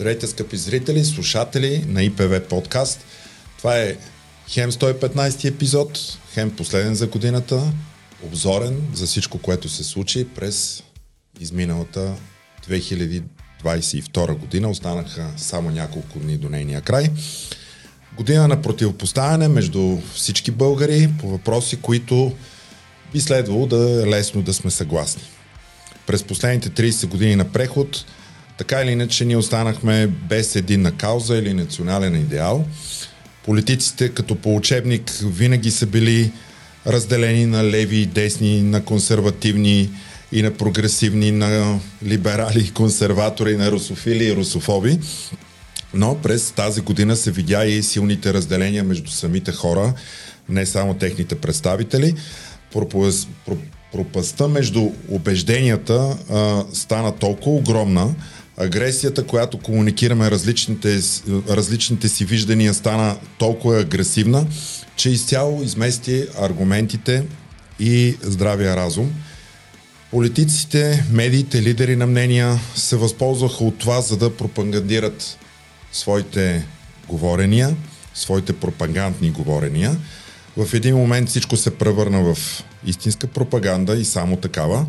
Здравейте, скъпи зрители, слушатели на ИПВ подкаст. Това е хем 115 епизод, хем последен за годината, обзорен за всичко, което се случи през изминалата 2022 година. Останаха само няколко дни до нейния край. Година на противопоставяне между всички българи по въпроси, които би следвало да е лесно да сме съгласни. През последните 30 години на преход – така или иначе ние останахме без единна кауза или национален идеал. Политиците като по учебник винаги са били разделени на леви и десни, на консервативни и на прогресивни, на либерали, консерватори, на русофили и русофоби. Но през тази година се видя и силните разделения между самите хора, не само техните представители. Пропаста между убежденията а, стана толкова огромна, агресията, която комуникираме различните, различните си виждания, стана толкова агресивна, че изцяло измести аргументите и здравия разум. Политиците, медиите, лидери на мнения се възползваха от това, за да пропагандират своите говорения, своите пропагандни говорения. В един момент всичко се превърна в истинска пропаганда и само такава.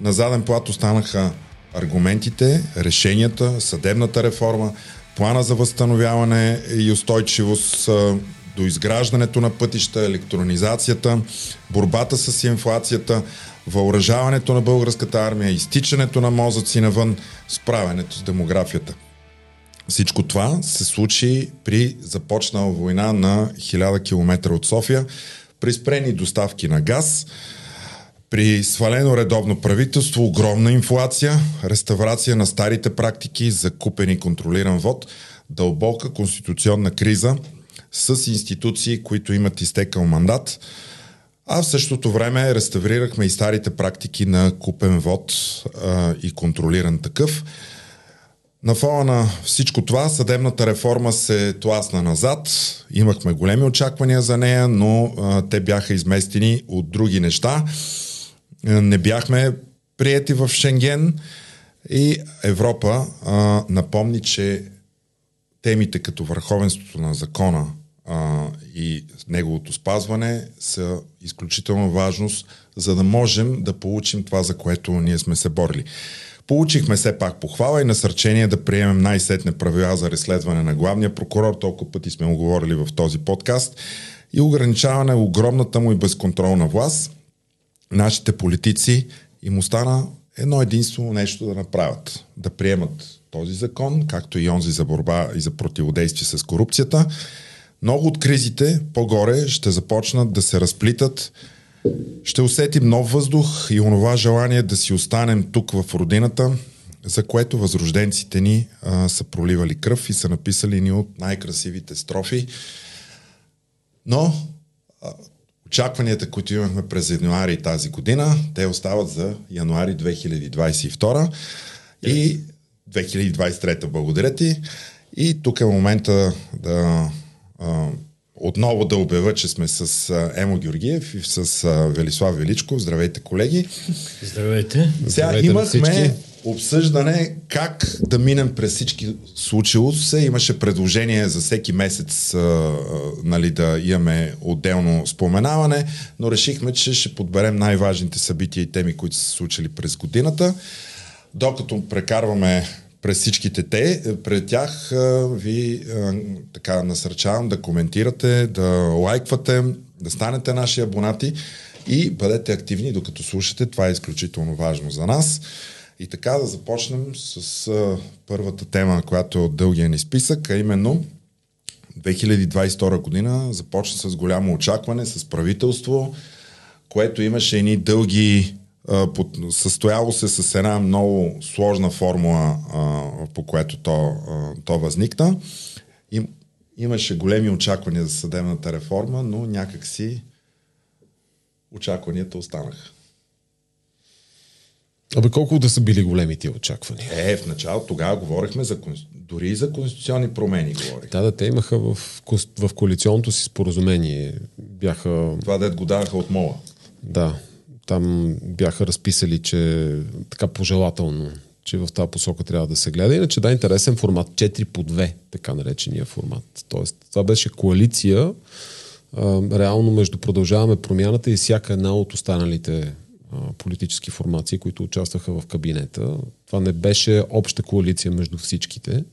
На заден плат останаха аргументите, решенията, съдебната реформа, плана за възстановяване и устойчивост до изграждането на пътища, електронизацията, борбата с инфлацията, въоръжаването на българската армия, изтичането на мозъци навън, справянето с демографията. Всичко това се случи при започнала война на 1000 км от София, при спрени доставки на газ, при свалено редовно правителство, огромна инфлация, реставрация на старите практики за купен и контролиран вод, дълбока конституционна криза с институции, които имат изтекал мандат, а в същото време реставрирахме и старите практики на купен вод а, и контролиран такъв. На фона на всичко това съдебната реформа се тласна назад. Имахме големи очаквания за нея, но а, те бяха изместени от други неща. Не бяхме прияти в Шенген. И Европа а, напомни, че темите като върховенството на закона а, и неговото спазване са изключително важност, за да можем да получим това, за което ние сме се борили. Получихме все пак похвала и насърчение да приемем най-сетне правила за разследване на главния прокурор, толкова пъти сме го говорили в този подкаст, и ограничаване огромната му и безконтролна власт – нашите политици им остана едно единствено нещо да направят. Да приемат този закон, както и онзи за борба и за противодействие с корупцията. Много от кризите по-горе ще започнат да се разплитат. Ще усетим нов въздух и онова желание да си останем тук в родината, за което възрожденците ни а, са проливали кръв и са написали ни от най-красивите строфи. Но очакванията, които имахме през януари тази година, те остават за януари 2022 и 2023. Благодаря ти. И тук е момента да а, отново да обява, че сме с Емо Георгиев и с Велислав Величков. Здравейте, колеги. Здравейте. Сега Здравейте имахме обсъждане как да минем през всички случило се. Имаше предложение за всеки месец а, нали, да имаме отделно споменаване, но решихме, че ще подберем най-важните събития и теми, които са се случили през годината. Докато прекарваме през всичките те, пред тях а, ви а, така насърчавам да коментирате, да лайквате, да станете наши абонати и бъдете активни докато слушате. Това е изключително важно за нас. И така да започнем с а, първата тема, която е от дългия ни списък, а именно 2022 година започна с голямо очакване, с правителство, което имаше едни дълги, под, състояло се с една много сложна формула, а, по която то, а, то възникна. Им, имаше големи очаквания за съдебната реформа, но някакси очакванията останаха. Абе колко да са били големи тия очаквания? Е, в начало тогава говорихме за, дори и за конституционни промени. Говорих. Да, да, те имаха в, в коалиционното си споразумение. Бяха... Това дед го даваха от мола. Да, там бяха разписали, че така пожелателно че в тази посока трябва да се гледа. Иначе да, интересен формат. 4 по 2, така наречения формат. Тоест, това беше коалиция, а, реално между продължаваме промяната и всяка една от останалите политически формации, които участваха в кабинета. Това не беше обща коалиция между всичките,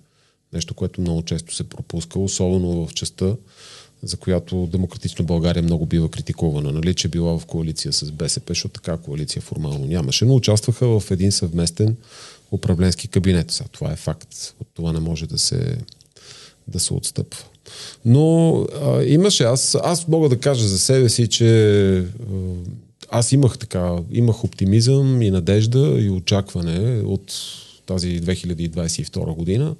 нещо, което много често се пропуска, особено в частта, за която Демократична България много бива критикувана, нали, че била в коалиция с БСП, защото така коалиция формално нямаше, но участваха в един съвместен управленски кабинет. Сега, това е факт. От това не може да се, да се отстъпва. Но а, имаше, аз, аз мога да кажа за себе си, че а, аз имах така, имах оптимизъм и надежда и очакване от тази 2022 година,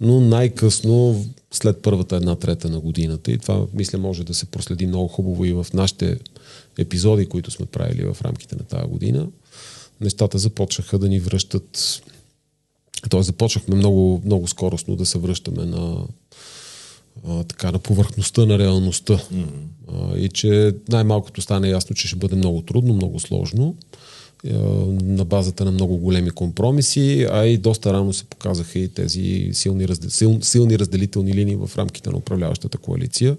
но най-късно след първата една трета на годината. И това, мисля, може да се проследи много хубаво и в нашите епизоди, които сме правили в рамките на тази година. Нещата започнаха да ни връщат. Тоест, започнахме много, много скоростно да се връщаме на, а, така, на повърхността на реалността. Mm-hmm. А, и че най-малкото стане ясно, че ще бъде много трудно, много сложно на базата на много големи компромиси, а и доста рано се показаха и тези силни, сил, силни разделителни линии в рамките на управляващата коалиция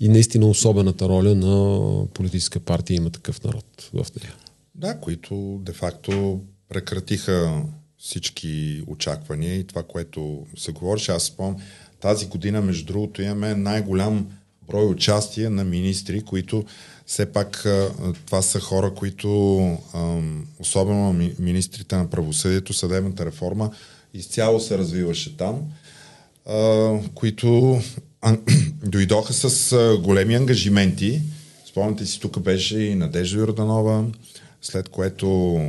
и наистина особената роля на политическа партия има такъв народ в нея. Да, които де-факто прекратиха всички очаквания и това, което се говореше. Аз спомням, тази година, между другото, имаме най-голям брой участие на министри, които все пак това са хора, които, особено министрите на правосъдието, съдебната реформа, изцяло се развиваше там, които дойдоха с големи ангажименти. Спомняте си, тук беше и Надежда Йорданова, след което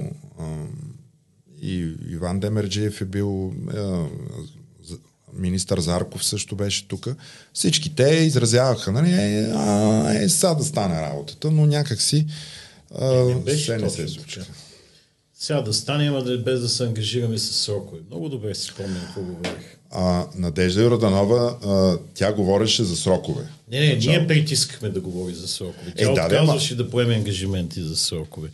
и Иван Демерджиев е бил министър Зарков също беше тук. Всички те изразяваха, нали, е, а, е, сега да стане работата, но някакси а, не, не все не се случи. Сега да стане, ама да, без да се ангажираме с срокове. Много добре си спомням какво говорих. А, Надежда Йорданова, а, тя говореше за срокове. Не, не, Начало. ние притискахме да говори за срокове. Тя е, да, отказваше да, да поеме ангажименти за срокове.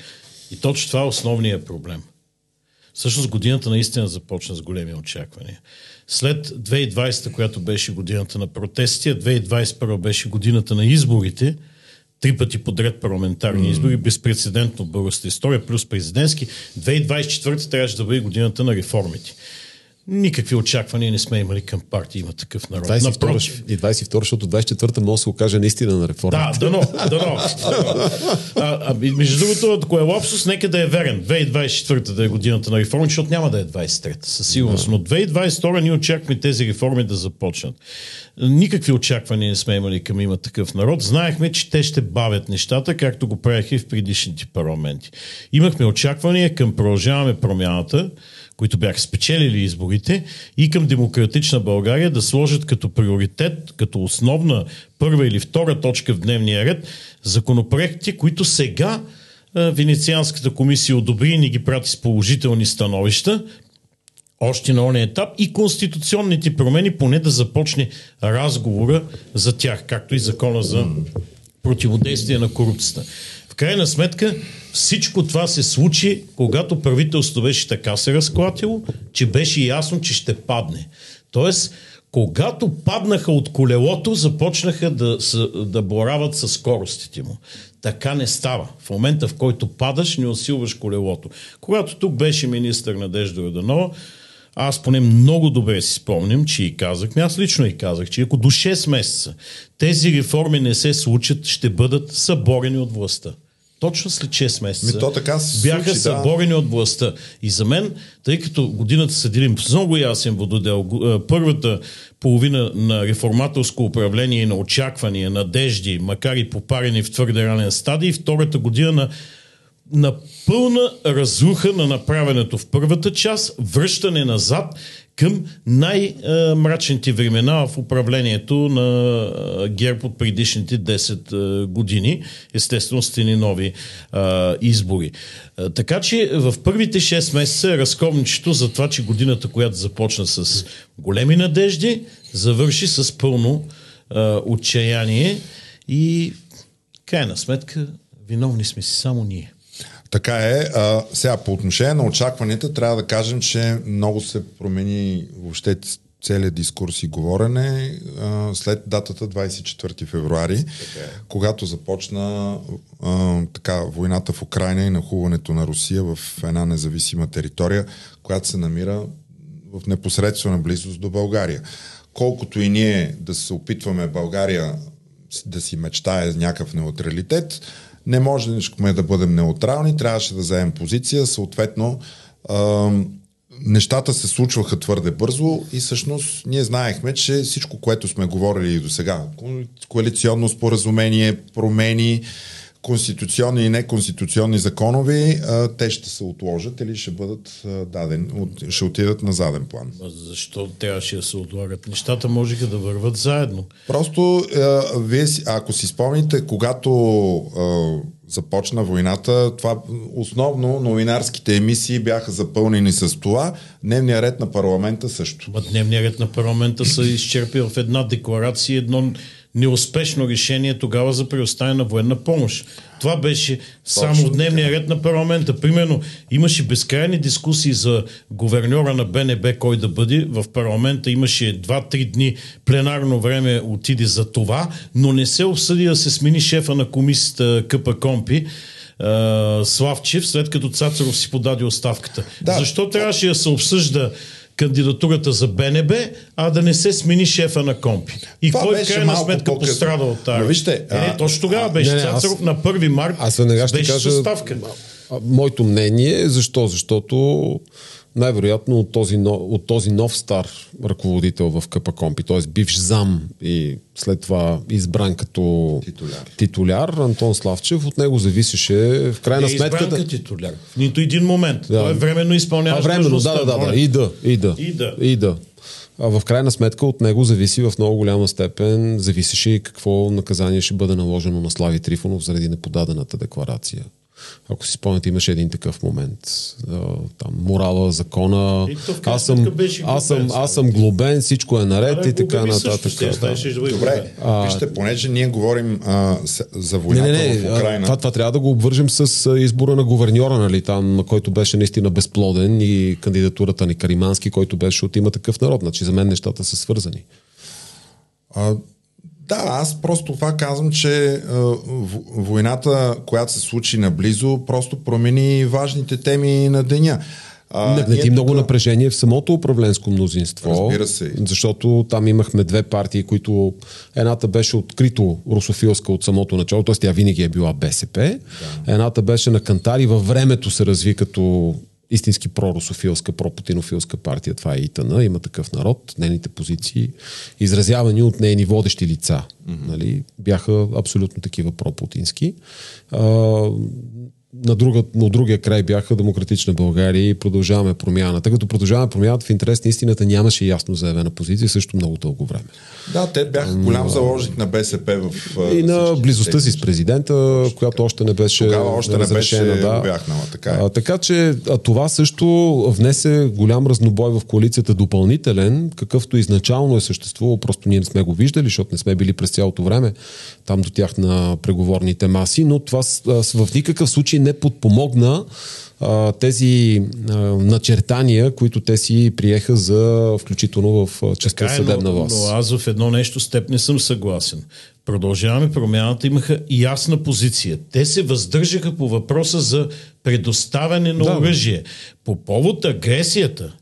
И точно това е основният проблем. Всъщност годината наистина започна с големи очаквания. След 2020, която беше годината на протести, 2021 беше годината на изборите, три пъти подред парламентарни избори, безпредседентно в българската история, плюс президентски. 2024 трябваше да бъде годината на реформите никакви очаквания не сме имали към партия има такъв народ. 22, Напротив. И 22, защото 24-та може да се окаже наистина на реформата. Да, дано, дано. а, а, между другото, ако е лапсус, нека да е верен. 2024 да е годината на реформи, защото няма да е 23-та, със сигурност. Но 2022 ние очакваме тези реформи да започнат. Никакви очаквания не сме имали към има такъв народ. Знаехме, че те ще бавят нещата, както го правяха и в предишните парламенти. Имахме очаквания към продължаваме промяната, които бяха спечелили изборите, и към демократична България да сложат като приоритет, като основна първа или втора точка в дневния ред законопроекти, които сега Венецианската комисия одобри и ни ги прати с положителни становища, още на ония етап и конституционните промени, поне да започне разговора за тях, както и закона за противодействие на корупцията. Крайна сметка, всичко това се случи, когато правителството беше така се разклатило, че беше ясно, че ще падне. Тоест, когато паднаха от колелото, започнаха да, да борават с скоростите му. Така не става. В момента, в който падаш, не усилваш колелото. Когато тук беше министър Надежда Йорданова, аз поне много добре си спомням, че и казах, аз лично и казах, че ако до 6 месеца тези реформи не се случат, ще бъдат съборени от властта. Точно след 6 месеца Ми, то така бяха случи, съборени да. от властта. И за мен, тъй като годината се делим с много ясен вододел, първата половина на реформаторско управление на очаквания, надежди, макар и попарени в твърде ранен стадий, втората година на на пълна разруха на направенето в първата част, връщане назад към най-мрачните времена в управлението на ГЕРБ от предишните 10 години. Естествено, с ни нови избори. Така че в първите 6 месеца разковничето за това, че годината, която започна с големи надежди, завърши с пълно а, отчаяние и крайна сметка виновни сме си само ние. Така е. А, сега, по отношение на очакванията, трябва да кажем, че много се промени въобще целият дискурс и говорене а, след датата 24 февруари, е. когато започна а, така, войната в Украина и нахуването на Русия в една независима територия, която се намира в непосредствена близост до България. Колкото и ние да се опитваме България да си мечтае някакъв неутралитет, не можехме да бъдем неутрални, трябваше да вземем позиция, съответно нещата се случваха твърде бързо и всъщност ние знаехме, че всичко, което сме говорили и до сега, коалиционно споразумение, промени, конституционни и неконституционни законови, а, те ще се отложат или ще бъдат а, дадени, от, ще отидат на заден план. Защо трябваше да се отлагат? Нещата можеха да върват заедно. Просто, а, вие, ако си спомните, когато а, започна войната, това основно новинарските емисии бяха запълнени с това. Дневният ред на парламента също. Ма дневният ред на парламента се изчерпи в една декларация, едно неуспешно решение тогава за предоставяне на военна помощ. Това беше само Точно дневния ред на парламента. Примерно имаше безкрайни дискусии за говерньора на БНБ кой да бъде. В парламента имаше 2-3 дни пленарно време отиде за това, но не се обсъди да се смени шефа на комисията КП Компи. Славчев, след като Цацаров си подаде оставката. Да. Защо трябваше да се обсъжда кандидатурата за БНБ, а да не се смени шефа на Компи. И Това кой в крайна сметка по пострада от тази? Вижте, е, не, точно тогава беше. Не, не, аз, на 1 март аз беше кажа, с оставка. Моето мнение е защо? Защото най-вероятно от този, от този нов стар ръководител в КПКомпи, т.е. бивш зам и след това избран като титуляр, титуляр Антон Славчев, от него зависеше в крайна е сметка... Да... титуляр. В нито един момент. Да. Той е временно изпълняващ а, временно, да, да, да, да, и да, и да. И да. И да. А в крайна сметка от него зависи в много голяма степен, зависеше и какво наказание ще бъде наложено на Слави Трифонов заради неподадената декларация. Ако си спомняте, имаше един такъв момент. Там, морала, закона. Аз съм, аз, съм, аз съм глобен, всичко е наред и така нататък. Добре, а, вижте, понеже ние говорим а, за войната не, не, не, в Украина. Това, това трябва да го обвържем с избора на говерньора, нали, там, който беше наистина безплоден и кандидатурата на Каримански, който беше от има такъв народ. Значи за мен нещата са свързани. А, да, аз просто това казвам, че е, войната, която се случи наблизо, просто промени важните теми на деня. А, не, ти много тук... напрежение в самото управленско мнозинство. Разбира се. Защото там имахме две партии, които едната беше открито русофилска от самото начало, т.е. тя винаги е била БСП. Да. Едната беше на кантари, във времето се разви като истински прорусофилска, пропутинофилска партия, това е ИТАНА, има такъв народ, нейните позиции, изразявани от нейни водещи лица, mm-hmm. нали, бяха абсолютно такива пропутински. А, на, друга, на другия край бяха Демократична България и продължаваме промяната. Като продължаваме промяната в интерес на истината нямаше ясно заявена позиция също много дълго време. Да, те бяха голям заложник на БСП в. И на близостта си с президента, която още не беше. Тогава още не беше да. обяхнала, така е. А, така че а това също внесе голям разнобой в коалицията допълнителен, какъвто изначално е съществувал, просто ние не сме го виждали, защото не сме били през цялото време там до тях на преговорните маси, но това в никакъв случай не подпомогна а, тези а, начертания, които те си приеха за включително в частта е, съдебна власт. Но, но аз в едно нещо с теб не съм съгласен. Продължаваме промяната, имаха ясна позиция. Те се въздържаха по въпроса за предоставяне на да. оръжие. По повод агресията,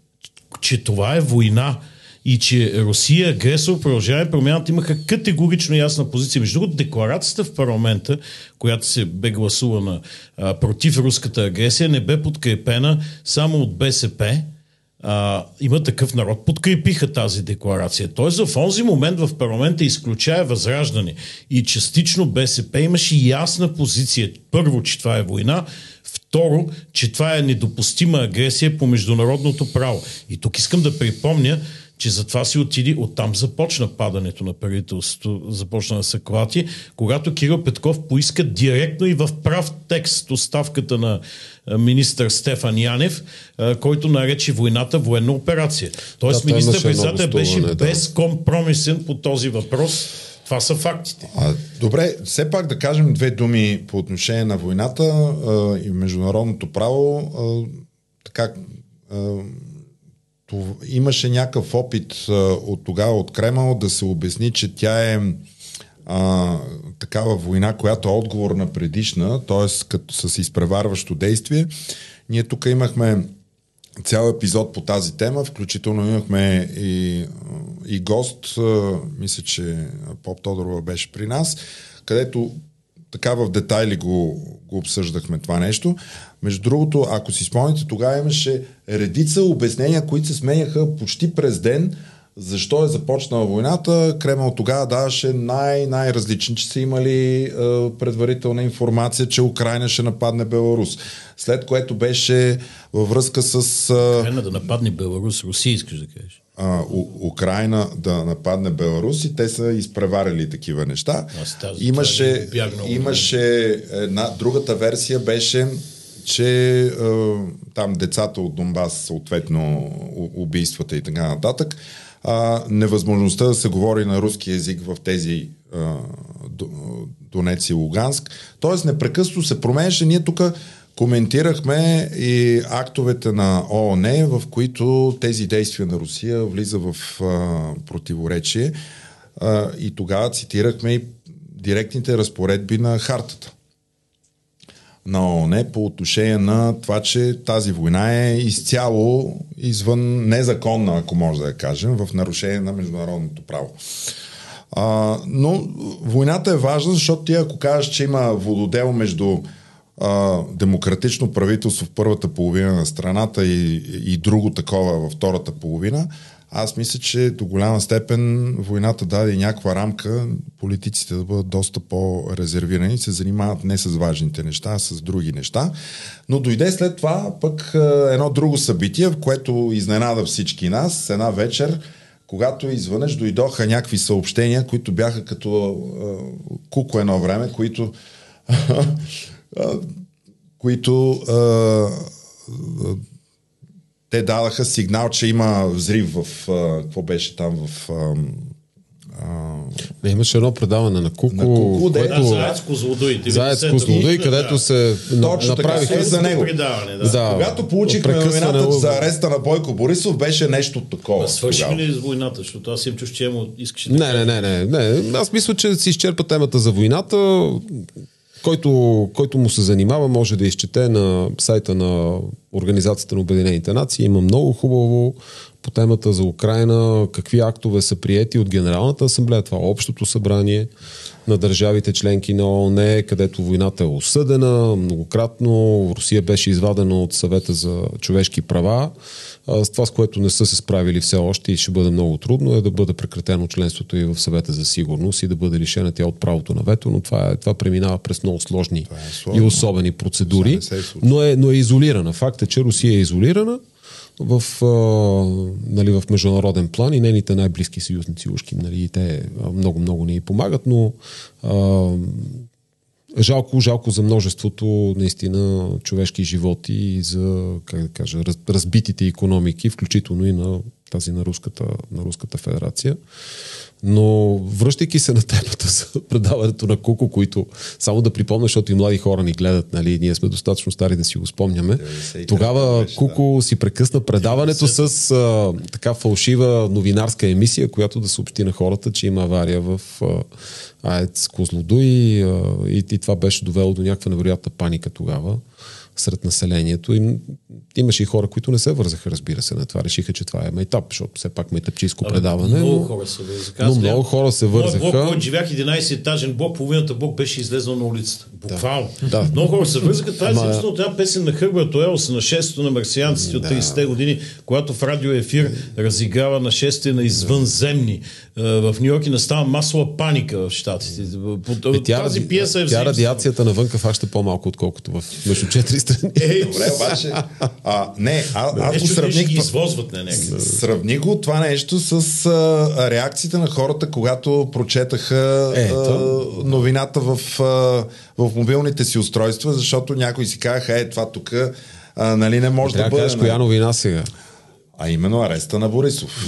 че това е война, и че Русия, агресор, продължава промяната имаха категорично ясна позиция. Между другото, декларацията в парламента, която се бе гласувана а, против руската агресия, не бе подкрепена само от БСП, а, има такъв народ, подкрепиха тази декларация. Тоест в онзи момент в парламента изключая възраждане и частично БСП имаше ясна позиция. Първо, че това е война, второ, че това е недопустима агресия по международното право. И тук искам да припомня, че затова си отиди, оттам започна падането на правителството, започна да се клати, когато Кирил Петков поиска директно и в прав текст оставката на министър Стефан Янев, който нарече войната военна операция. Тоест да, министър председател беше да. безкомпромисен по този въпрос Това са фактите. А, добре, все пак да кажем две думи по отношение на войната а, и международното право. А, така, а, имаше някакъв опит а, от тогава от Кремъл да се обясни, че тя е а, такава война, която е отговор на предишна, т.е. като с изпреварващо действие. Ние тук имахме цял епизод по тази тема, включително имахме и, и гост, мисля, че Поп Тодорова беше при нас, където така в детайли го, го обсъждахме това нещо. Между другото, ако си спомните, тогава имаше редица обяснения, които се сменяха почти през ден, защо е започнала войната. Кремъл тогава даваше най- най-различни, че са имали е, предварителна информация, че Украина ще нападне Беларус. След което беше във връзка с... Е, Украина да нападне Беларус, Русия искаш да кажеш. А, У, Украина да нападне Беларус и те са изпреварили такива неща. Тази, имаше, имаше една, другата версия беше че е, там децата от Донбас, съответно убийствата и така нататък, а, невъзможността да се говори на руски язик в тези а, Донеци и Луганск. Тоест непрекъснато се променяше. Ние тук коментирахме и актовете на ООН, в които тези действия на Русия влиза в а, противоречие. А, и тогава цитирахме и директните разпоредби на хартата на ООН по отношение на това, че тази война е изцяло извън незаконна, ако може да я кажем, в нарушение на международното право. А, но войната е важна, защото ти ако кажеш, че има вододел между а, демократично правителство в първата половина на страната и, и друго такова във втората половина, аз мисля, че до голяма степен войната даде някаква рамка политиците да бъдат доста по-резервирани, се занимават не с важните неща, а с други неща. Но дойде след това пък едно друго събитие, в което изненада всички нас, една вечер, когато извънеш дойдоха някакви съобщения, които бяха като куко едно време, които които те дадаха сигнал, че има взрив в... А, какво беше там в... А, а... Не, имаше едно предаване на Куко, на Куко което... Да, Заец Козлодой. Заец Козлодой, където да. се Точно направиха така, за него. Предаване, да. да. Когато получихме новината за ареста на Бойко Борисов, беше нещо такова. свършим ли с войната? Защото аз им чуш, че искаш да не, не, не, не, не. Аз мисля, че си изчерпа темата за войната който, който му се занимава, може да изчете на сайта на Организацията на Обединените нации. Има много хубаво по темата за Украина, какви актове са приети от Генералната асамблея, това общото събрание на държавите членки на ООН, където войната е осъдена многократно. Русия беше извадена от съвета за човешки права. С това, с което не са се справили все още и ще бъде много трудно, е да бъде прекратено членството и в съвета за сигурност и да бъде решена тя от правото на вето, но това, е, това преминава през много сложни е и особени процедури, но е, но е изолирана. Факт е, че Русия е изолирана в, а, нали, в международен план и нейните най-близки съюзници ушки, нали, те много-много ни помагат, но а, Жалко, жалко за множеството наистина човешки животи и за, как да кажа, раз, разбитите економики, включително и на тази на Руската, на Руската федерация. Но връщайки се на темата за предаването на Куко, които само да припомня, защото и млади хора ни гледат, нали, ние сме достатъчно стари да си го спомняме. Тогава беше, Куко да. си прекъсна предаването с а, така фалшива новинарска емисия, която да съобщи на хората, че има авария в а, АЕЦ Козлодуй и, и, и това беше довело до някаква невероятна паника тогава сред населението. И, имаше и хора, които не се вързаха, разбира се, на това. Решиха, че това е майтап, защото все пак майтапчийско предаване. Много но, хора се вързаха. Но много хора се вързаха. Блок, който живях 11 етажен блок, половината блок беше излезнал на улицата. Буквално. Да. Много хора се вързаха. Това е Ама... от една песен на Хърбърт Уелс на 6-то на марсианците от 30-те години, когато в радио ефир разиграва нашествие на извънземни. Е, в Нью Йорк и настава масова паника в Штатите. Е, тази пиеса е Тя радиацията навънка фаща по-малко, отколкото в между четири страни. Е, добре, обаче. А, не, а, аз го сравних. Ги извозват на Сравних го това нещо с а, реакциите на хората, когато прочетаха е, а, новината в, а, в мобилните си устройства, защото някои си казаха, е, това тук нали, не може Трябва да бъде. Кажеш коя новина сега. А именно ареста на Борисов.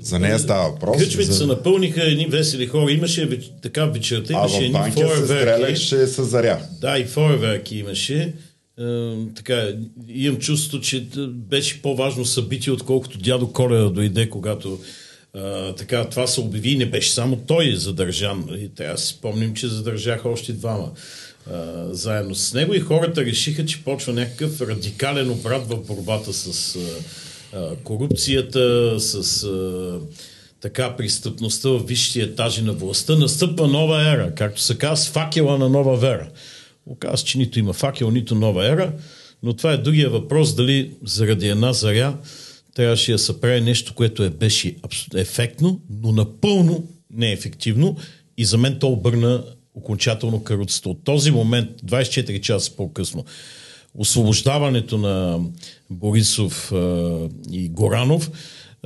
За нея става въпрос. Кръчмите за... се напълниха едни весели хора. Имаше веч- така вечерта, А имаше в едни банка се фойерверки. стреляше с заря. Да, и фойерверки имаше. Така, имам чувство, че беше по-важно събитие, отколкото дядо Коледа дойде, когато е, така, това се обяви и не беше само той задържан. И трябва да си спомним, че задържаха още двама е, заедно с него и хората решиха, че почва някакъв радикален обрат в борбата с е, корупцията, с така престъпността в висшите етажи на властта. Настъпва нова ера, както се казва, с факела на нова вера. Оказва се, че нито има факел, нито нова ера, но това е другия въпрос, дали заради една заря трябваше да се прави нещо, което е беше ефектно, но напълно неефективно и за мен то обърна окончателно каруцата. От този момент, 24 часа по-късно, освобождаването на Борисов а, и Горанов,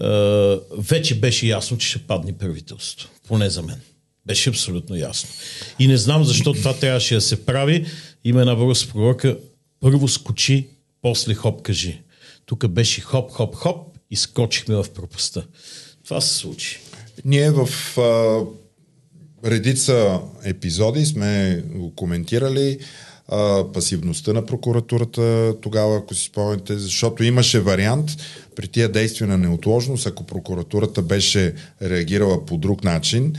а, вече беше ясно, че ще падне правителството. Поне за мен. Беше абсолютно ясно. И не знам защо това трябваше да се прави. Има една българска пророка. Първо скочи, после хоп кажи. Тук беше хоп, хоп, хоп и скочихме в пропаста. Това се случи. Ние в а, редица епизоди сме коментирали а, пасивността на прокуратурата тогава, ако си спомняте, защото имаше вариант при тия действия на неотложност, ако прокуратурата беше реагирала по друг начин,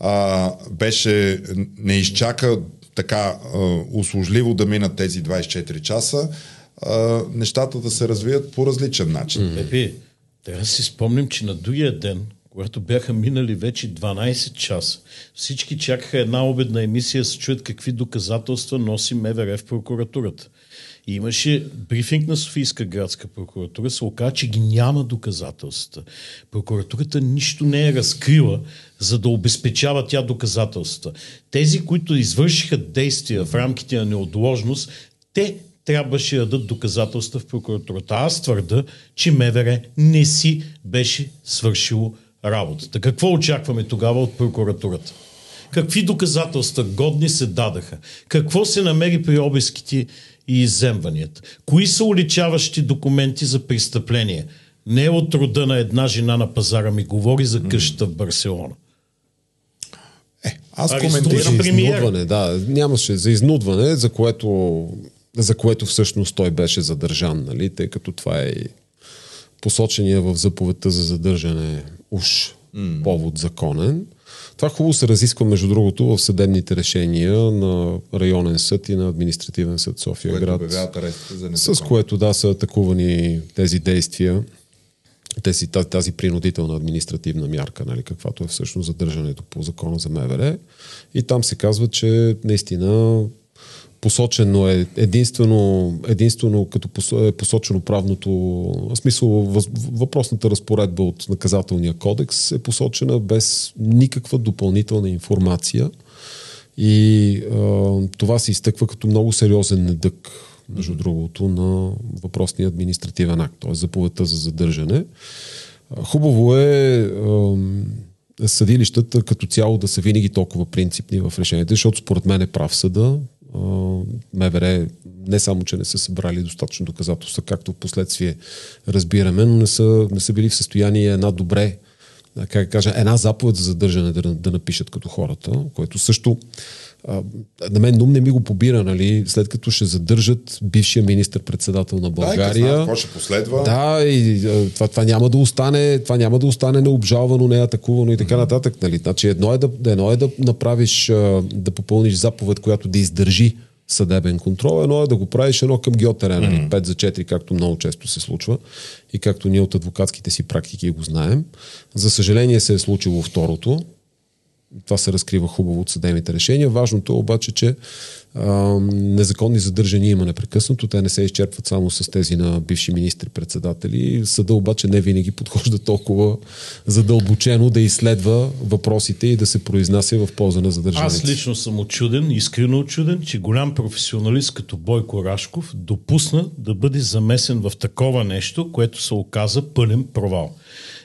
а, беше не изчака така а, услужливо да минат тези 24 часа, а, нещата да се развият по различен начин. Епи, трябва да си спомним, че на другия ден, когато бяха минали вече 12 часа, всички чакаха една обедна емисия да се чуят какви доказателства носи МВР в прокуратурата. Имаше брифинг на Софийска градска прокуратура, се оказа, че ги няма доказателствата. Прокуратурата нищо не е разкрила, за да обезпечава тя доказателства. Тези, които извършиха действия в рамките на неотложност, те трябваше да дадат доказателства в прокуратурата. Аз твърда, че МВР не си беше свършило работата. Какво очакваме тогава от прокуратурата? Какви доказателства годни се дадаха? Какво се намери при обиските и иземванията? Кои са уличаващи документи за престъпление? Не е от рода на една жена на пазара ми говори за къщата в Барселона. Е, аз Арестуван коментирам за премиер. изнудване, да. Нямаше за изнудване, за което, за което всъщност той беше задържан, нали? тъй като това е посочения в заповедта за задържане уж mm. повод законен. Това хубаво се разисква, между другото, в съдебните решения на районен съд и на административен съд София което град. за С което да са атакувани тези действия, тези, тази, тази принудителна административна мярка, нали, каквато е всъщност задържането по закона за МВР. И там се казва, че наистина посочено е единствено, единствено като е посочено правното, в смисъл въпросната разпоредба от наказателния кодекс е посочена без никаква допълнителна информация и а, това се изтъква като много сериозен недък, между другото, на въпросния административен акт, т.е. заповедта за задържане. Хубаво е а, съдилищата като цяло да са винаги толкова принципни в решенията, защото според мен е прав съда. МВР не само, че не са събрали достатъчно доказателства, както в последствие разбираме, но не са, не са били в състояние една добре как кажа, една заповед за задържане да, да напишат като хората, което също а, на мен ум не ми го побира, нали, след като ще задържат бившия министр-председател на Да, България. знаят какво ще последва. Да, и това, това, няма да остане, това няма да остане необжалвано, неатакувано и така нататък. Нали? Значи едно е да, едно е да направиш, да попълниш заповед, която да издържи съдебен контрол, едно е да го правиш едно към геотерена, нали? 5 за 4, както много често се случва и както ние от адвокатските си практики го знаем. За съжаление се е случило второто, това се разкрива хубаво от съдебните решения. Важното е обаче, че а, незаконни задържания има непрекъснато. Те не се изчерпват само с тези на бивши министри-председатели. Съда обаче не винаги подхожда толкова задълбочено да изследва въпросите и да се произнася в полза на задържаните. Аз лично съм очуден, искрено очуден, че голям професионалист като Бойко Рашков допусна да бъде замесен в такова нещо, което се оказа пълен провал.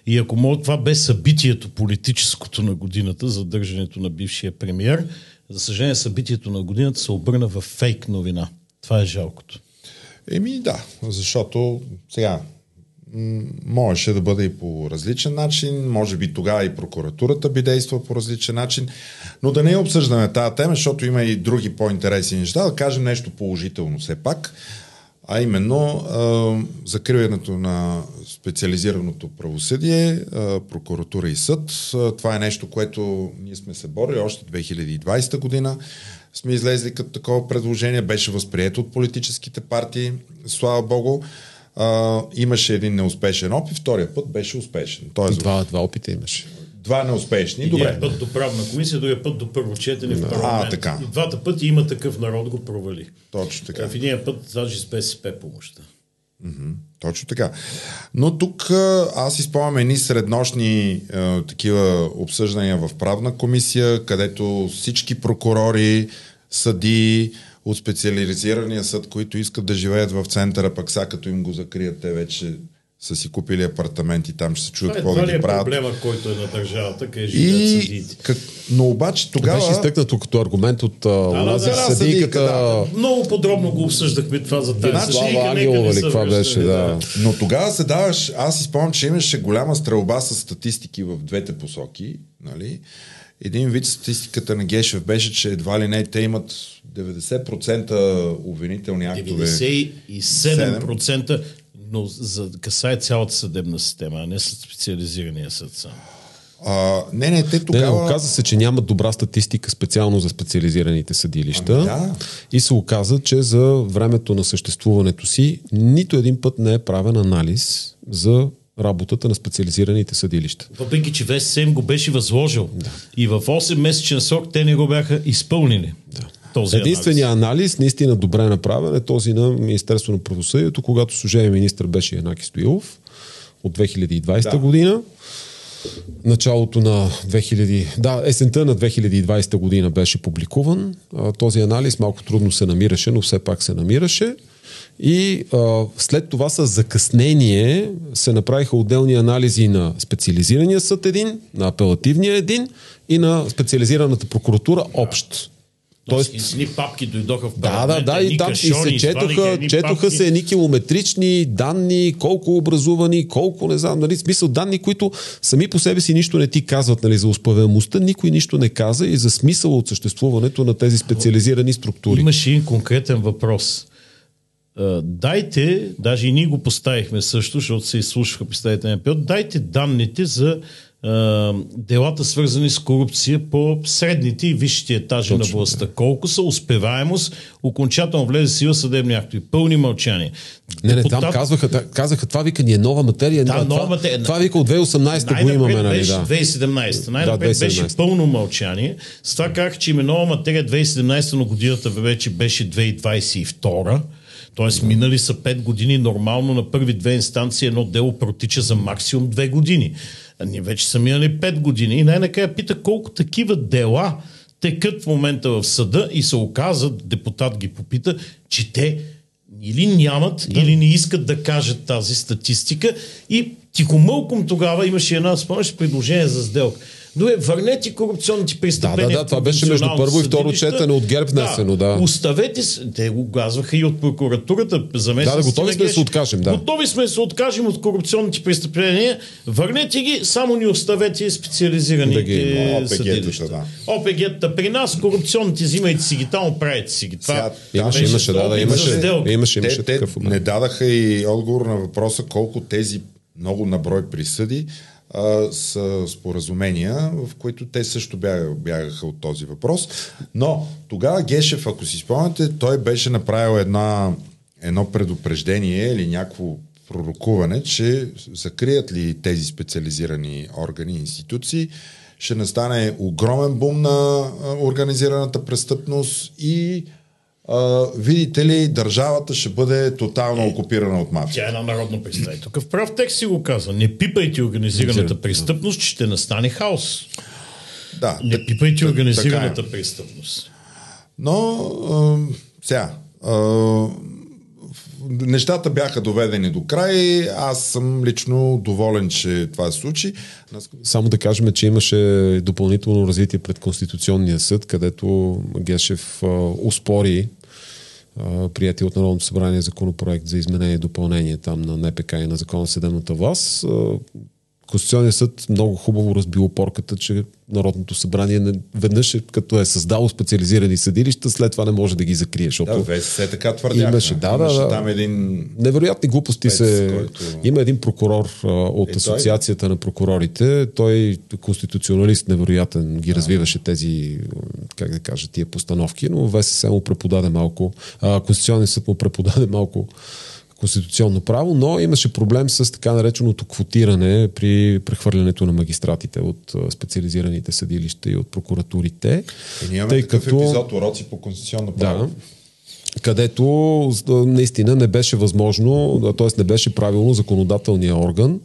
И ако мога, това бе събитието политическото на годината, задържането на бившия премиер, за съжаление събитието на годината се обърна в фейк новина. Това е жалкото. Еми да, защото сега можеше да бъде и по различен начин, може би тогава и прокуратурата би действала по различен начин, но да не обсъждаме тази тема, защото има и други по-интересни неща, да кажем нещо положително все пак, а именно закриването на специализираното правосъдие, прокуратура и съд. Това е нещо, което ние сме се борили още 2020 година сме излезли като такова предложение, беше възприето от политическите партии, слава богу. А, имаше един неуспешен опит, втория път беше успешен. Тоест, два, два опита имаше. Два неуспешни, Един добре. път до правна комисия, другия път до първо четене в парламент. А, така. И двата пъти има такъв народ го провали. Точно така. В един път даже с БСП помощта. Точно така. Но тук аз изпомням едни среднощни а, такива обсъждания в правна комисия, където всички прокурори, съди от специализирания съд, които искат да живеят в центъра, пък сега като им го закрият, те вече са си купили апартамент и там ще се чуят Това е, какво това да ги е правят. проблема, който е на държавата, къде живеят И, съдиите. как, но обаче тогава... Беше изтъкнато като аргумент от да, да, да, съдийката. съдийка, Много подробно го обсъждахме това за тази Значи, Слава Ангелова ли, връщаме, беше, да. Но тогава се даваш, аз си спомням, че имаше голяма стрелба с статистики в двете посоки. Нали? Един вид статистиката на Гешев беше, че едва ли не те имат 90% обвинителни актове. 97%, но за, касае цялата съдебна система, а не с специализирания съд само. А, не, не, те тогава... не, оказа се, че нямат добра статистика специално за специализираните съдилища. Ами да. И се оказа, че за времето на съществуването си нито един път не е правен анализ за работата на специализираните съдилища. Въпреки, че ВСС им го беше възложил. Да. И в 8 месечен срок те не го бяха изпълнили. Да. Този Единственият анализ, наистина добре направен, е този на Министерство на правосъдието, когато служебен министр беше Янаки Стоилов от 2020 Да. година. Началото на 2000, да, есента на 2020 година беше публикуван. Този анализ малко трудно се намираше, но все пак се намираше. И а, след това с закъснение се направиха отделни анализи на специализирания съд един, на апелативния един и на специализираната прокуратура общ. Тоест, и с едни папки дойдоха в Да, да, парламента, да, и там и кашони, се четоха, четоха папки. се едни километрични данни, колко образувани, колко не знам, нали, смисъл данни, които сами по себе си нищо не ти казват нали, за успеваемостта, никой нищо не каза и за смисъла от съществуването на тези специализирани структури. Имаше един конкретен въпрос. Дайте, даже и ние го поставихме също, защото се изслушаха представите на ПО, дайте данните за делата свързани с корупция по средните и висшите етажи Точно, на властта. Колко са успеваемост, окончателно влезе сила съдебни актове, пълни мълчания. Не, не, Депутат- там казваха, казаха, това вика ни е нова материя. Да, това, нова материя. Това вика от 2018 го имаме, нали? беше Да. 2017. Най-напред Да, беше 2017. пълно мълчание. С това казах, че име нова материя 2017, но годината вече беше 2022. Тоест минали са 5 години. Нормално на първи две инстанции едно дело протича за максимум 2 години. А ние вече са минали 5 години. И най-накрая пита колко такива дела текат в момента в съда и се оказа, депутат ги попита, че те или нямат, да. или не искат да кажат тази статистика. И тихомълком тогава имаше една, спомняш, предложение за сделка. Добре, върнете корупционните престъпления. Да, да, да, това беше между първо и второ четене от ГЕРБ внесено, да. Оставете, с- те го казваха и от прокуратурата. Заместниците Да, да, готови сме да се откажем, да. Готови сме да се откажем от корупционните престъпления. Върнете ги, само ни оставете специализираните Да съдилища. да. ОПГ-та при нас, корупционните взимайте си ги, там правете си ги. Това Имаше, имаше, да, да, за имаше, имаше, имаше те такъв момент. не дадаха и отговор на въпроса колко тези много наброй присъди са споразумения, в които те също бягаха, от този въпрос. Но тогава Гешев, ако си спомняте, той беше направил една, едно предупреждение или някакво пророкуване, че закрият ли тези специализирани органи и институции, ще настане огромен бум на организираната престъпност и а, видите ли, държавата ще бъде тотално окупирана от мафия. Тя е една народна представителка. В прав текст си го казва. Не пипайте организираната престъпност, че ще настане хаос. Да, Не пипайте т- организираната е. престъпност. Но а, сега, а, нещата бяха доведени до край. Аз съм лично доволен, че това се случи. Само да кажем, че имаше допълнително развитие пред Конституционния съд, където Гешев успори прияти от Народното събрание законопроект за изменение и допълнение там на НПК и на Закона съдебната власт. Конституционният съд много хубаво разби опорката, че Народното събрание веднъж е, като е създало специализирани съдилища, след това не може да ги закрие. Защото да, ВСС така твърдяха. Имаше, да, имаше да, там един... Невероятни глупости Пец, се... който... Има един прокурор а, от Е, Асоциацията той... на прокурорите. Той конституционалист невероятен ги да. развиваше тези, как да кажа, тия постановки, но ВСС му преподаде малко, а, Конституционният съд му преподаде малко конституционно право, но имаше проблем с така нареченото квотиране при прехвърлянето на магистратите от специализираните съдилища и от прокуратурите. И ние имаме тъй такъв като... епизод уроци по конституционно право. Да, където наистина не беше възможно, т.е. не беше правилно законодателния орган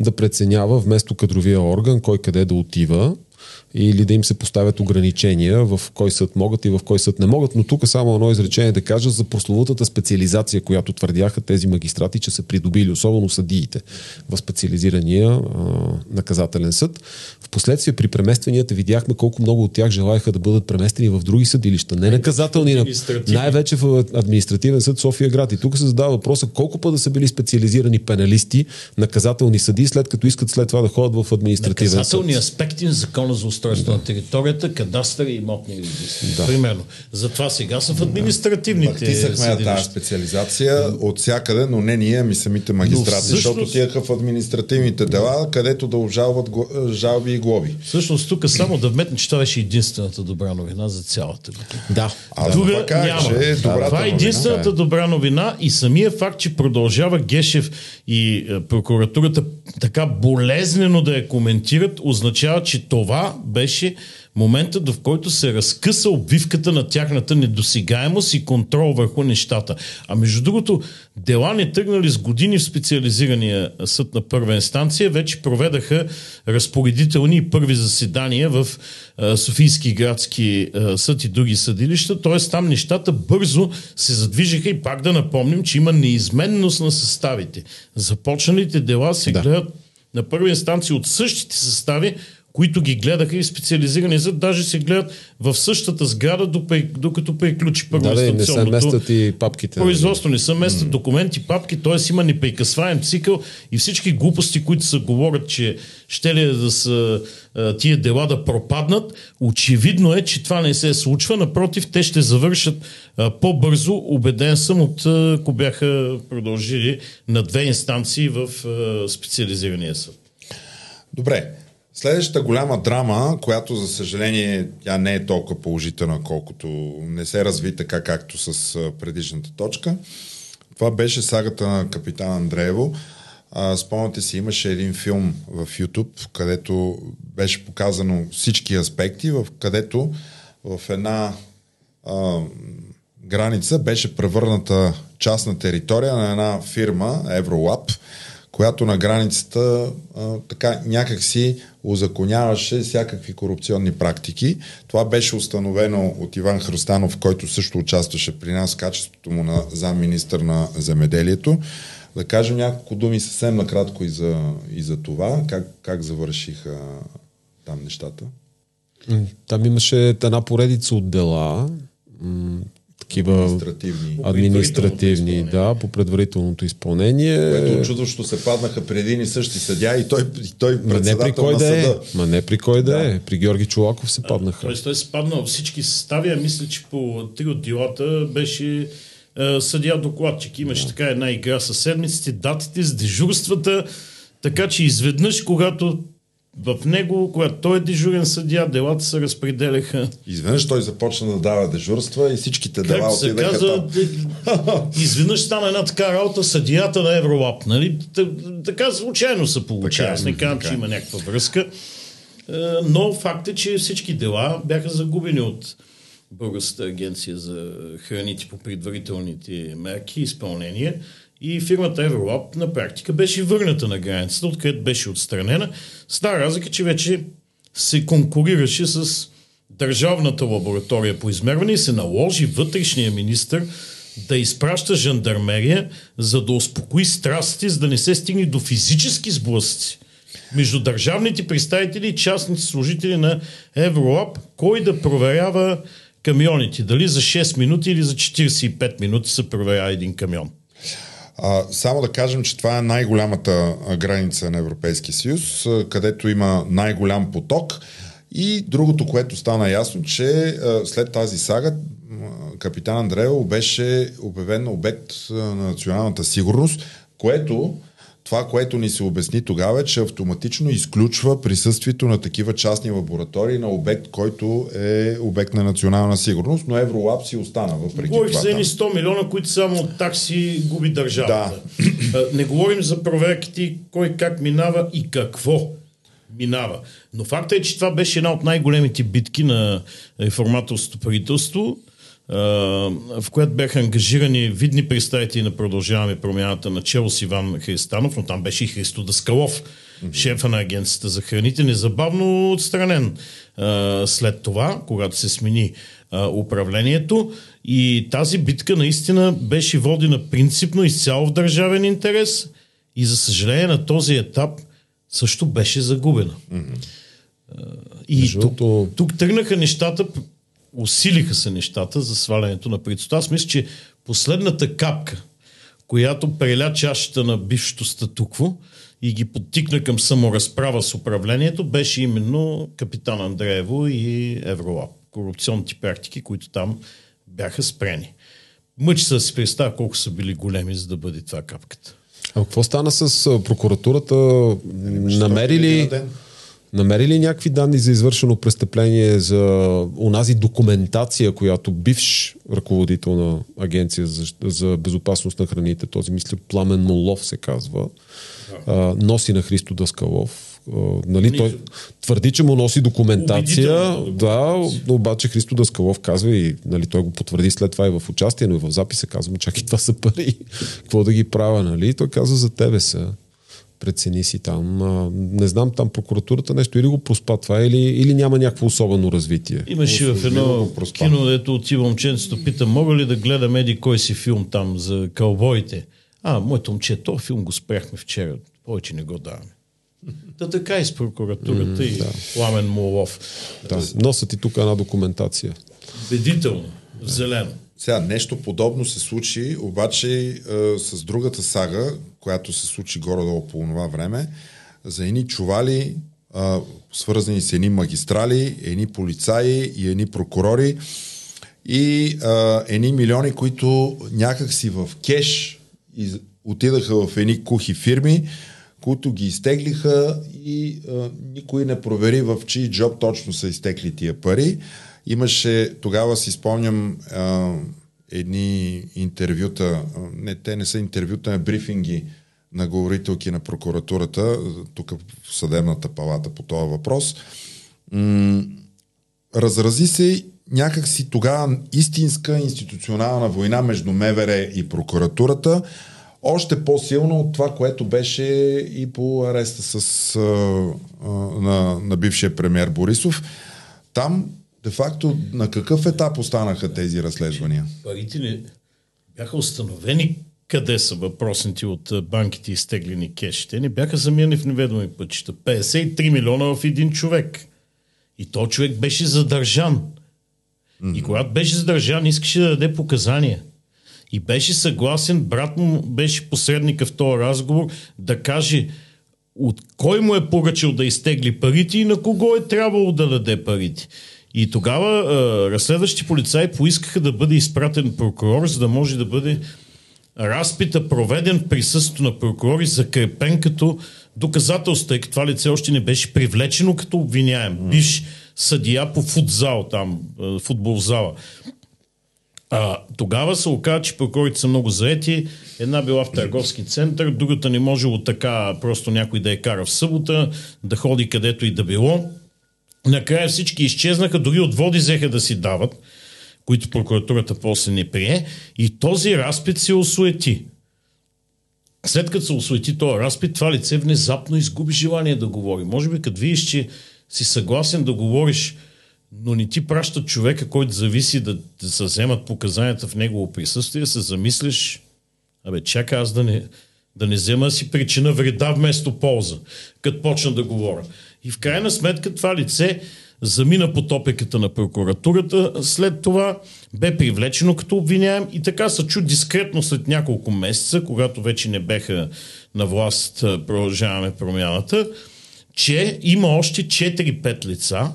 да преценява вместо кадровия орган кой къде да отива или да им се поставят ограничения в кой съд могат и в кой съд не могат. Но тук само едно изречение да кажа за прословутата специализация, която твърдяха тези магистрати, че са придобили, особено съдиите в специализирания а, наказателен съд. Впоследствие при преместванията видяхме колко много от тях желаяха да бъдат преместени в други съдилища. Не наказателни, най-вече в административен съд София град. И тук се задава въпроса колко пъти да са били специализирани пеналисти, наказателни съди, след като искат след това да ходят в административен съд. Наказателни аспекти на закона за устройство да. на територията, кадастър и имотни регистри. Да. Примерно. Затова сега са в административните Бактисахме тази специализация от всякъде, но не ние, ми самите магистрати, всъщност... защото отидаха в административните дела, където да обжалват жалби и глоби. Всъщност тук само да вметна, че това беше единствената добра новина за цялата година. Да. А Друга това няма. Че е това е единствената новина. добра новина и самия факт, че продължава Гешев и е, прокуратурата така болезнено да я коментират, означава, че това беше моментът, в който се разкъса обвивката на тяхната недосигаемост и контрол върху нещата. А между другото, дела не тръгнали с години в специализирания съд на първа инстанция, вече проведаха разпоредителни и първи заседания в Софийски градски съд и други съдилища, т.е. там нещата бързо се задвижиха и пак да напомним, че има неизменност на съставите. Започналите дела се да. гледат на първа инстанция от същите състави, които ги гледаха и специализирани за даже се гледат в същата сграда, докато приключи първо да, не се местят и папките. Нали? Производство не са местят mm. документи, папки, т.е. има непрекъсваем цикъл и всички глупости, които се говорят, че ще ли да са тия дела да пропаднат, очевидно е, че това не се случва. Напротив, те ще завършат по-бързо, убеден съм, от ако бяха продължили на две инстанции в специализирания съд. Добре. Следващата голяма драма, която за съжаление тя не е толкова положителна, колкото не се разви така както с предишната точка, това беше сагата на капитан Андреево. спомняте си, имаше един филм в YouTube, където беше показано всички аспекти, в където в една а, граница беше превърната частна територия на една фирма, Евролаб, която на границата а, така някакси озаконяваше всякакви корупционни практики. Това беше установено от Иван Хрустанов, който също участваше при нас в качеството му на замминистър на земеделието. Да кажем няколко думи съвсем накратко и за, и за това, как, как завършиха там нещата. Там имаше една поредица от дела, такива административни, административни да, по предварителното изпълнение. Което очудващо се паднаха при един и същи съдя и той, и той Ма не при кой да е. Ма не при кой да, да е. При Георги Чулаков се паднаха. Тоест той се падна всички състави, а мисля, че по три от делата беше е, съдия докладчик. Имаше да. така една игра със седмиците, датите, с дежурствата, така че изведнъж, когато в него, когато той е дежурен съдия, делата се разпределяха. Изведнъж той започна да дава дежурства и всичките как дела се казва, там. изведнъж стана една така работа съдията на Евролап. Нали? Така случайно се получава. Аз не е, казвам, че има някаква връзка. Е, но факт е, че всички дела бяха загубени от Българската агенция за храните по предварителните мерки и изпълнение. И фирмата Евролаб на практика беше върната на границата, откъдето беше отстранена. Стара разлика, че вече се конкурираше с Държавната лаборатория по измерване и се наложи вътрешния министр да изпраща жандармерия, за да успокои страстите, за да не се стигне до физически сблъсъци между държавните представители и частните служители на Евролаб, кой да проверява камионите. Дали за 6 минути или за 45 минути се проверява един камион. А, само да кажем, че това е най-голямата граница на Европейския съюз, където има най-голям поток. И другото, което стана ясно, че след тази сага капитан Андреево беше обявен обект на националната сигурност, което това, което ни се обясни тогава е, че автоматично изключва присъствието на такива частни лаборатории на обект, който е обект на национална сигурност, но Евролаб си остана въпреки Говорих това. за едни там. 100 милиона, които само от такси губи държавата. А, Не говорим за проверките, кой как минава и какво минава. Но факта е, че това беше една от най-големите битки на реформаторското правителство, в която бяха ангажирани видни представители на Продължаваме промяната начало с Иван Христанов, но там беше и Христо Даскалов, шефа на агенцията за храните, незабавно отстранен след това, когато се смени управлението. И тази битка наистина беше водена принципно изцяло в държавен интерес и за съжаление на този етап също беше загубена. А, И Между тук, тук тръгнаха нещата, усилиха се нещата за свалянето на правителството. Аз мисля, че последната капка, която преля чашата на бившето статукво и ги подтикна към саморазправа с управлението, беше именно капитан Андреево и Евролаб. Корупционните практики, които там бяха спрени. Мъчи се да си представя колко са били големи, за да бъде това капката. А какво стана с прокуратурата? Намерили, на ден. намерили някакви данни за извършено престъпление, за онази документация, която бивш ръководител на Агенция за, за безопасност на храните, този мисля Пламен Молов се казва, а, носи на Христо Даскалов. Нали, той твърди, че му носи документация, да, обаче Христо Даскалов казва и нали, той го потвърди след това и в участие, но и в записа казва, чакай, това са пари, какво да ги правя, нали? Той казва, за тебе са прецени си там. А, не знам там прокуратурата нещо или го проспа това, или, или няма някакво особено развитие. Имаше в едно кино, дето отива момченцето, пита, мога ли да гледам еди кой си филм там за кълбоите? А, моето момче, този филм го спряхме вчера, повече не го даваме. Да така и с прокуратурата и Пламен Молов. Да, носят и тук една документация. Убедително, в зелено. Сега, нещо подобно се случи, обаче е, с другата сага, която се случи горе-долу по това време, за едни чували, е, свързани с едни магистрали, едни полицаи и едни прокурори и е, едни милиони, които някакси в кеш из, отидаха в едни кухи фирми, които ги изтеглиха и а, никой не провери в чий джоб точно са изтекли тия пари. Имаше, тогава си спомням, а, едни интервюта, не, те не са интервюта, а брифинги на говорителки на прокуратурата, тук в съдебната палата по този въпрос. М- разрази се някакси тогава истинска институционална война между МВР и прокуратурата, още по-силно от това, което беше и по ареста с, а, а, на, на бившия премьер Борисов. Там, де-факто, на какъв етап останаха тези разследвания? Парите не бяха установени къде са въпросните от банките изтеглени кеш. Те не бяха замирани в неведоми пътища. 53 милиона в един човек. И то човек беше задържан. И когато беше задържан, искаше да даде показания. И беше съгласен, брат му беше посредника в този разговор, да каже от кой му е поръчал да изтегли парите и на кого е трябвало да даде парите. И тогава а, разследващи полицаи поискаха да бъде изпратен прокурор, за да може да бъде разпита проведен в присъствието на прокурори, закрепен като доказателство, тъй като това лице още не беше привлечено като обвиняем. Биш съдия по футзал там, футбол зала. А, тогава се оказа, че прокурорите са много заети. Една била в търговски център, другата не можело така просто някой да я кара в събота, да ходи където и да било. Накрая всички изчезнаха, дори отводи взеха да си дават, които прокуратурата после не прие. И този разпит се осуети. След като се осуети този разпит, това лице внезапно изгуби желание да говори. Може би като видиш, че си съгласен да говориш, но не ти праща човека, който зависи да, да се вземат показанията в негово присъствие, се замислиш, абе, чакай аз да не, да не взема си причина вреда вместо полза, като почна да говоря. И в крайна сметка това лице замина под опеката на прокуратурата, след това бе привлечено като обвиняем и така се чу дискретно след няколко месеца, когато вече не беха на власт продължаваме промяната, че има още 4-5 лица,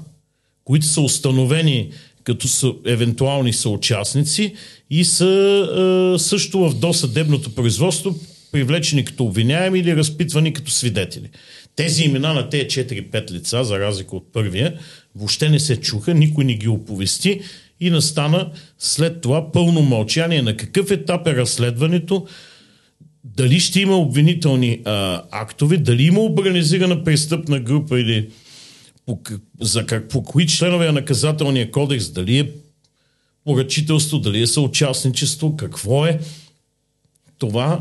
които са установени като са евентуални съучастници и са е, също в досъдебното производство привлечени като обвиняеми или разпитвани като свидетели. Тези имена на тези 4-5 лица, за разлика от първия, въобще не се чуха, никой не ги оповести и настана след това пълно мълчание на какъв етап е разследването, дали ще има обвинителни а, актове, дали има организирана престъпна група или по, за как, по кои членове на наказателния кодекс, дали е поръчителство, дали е съучастничество, какво е. Това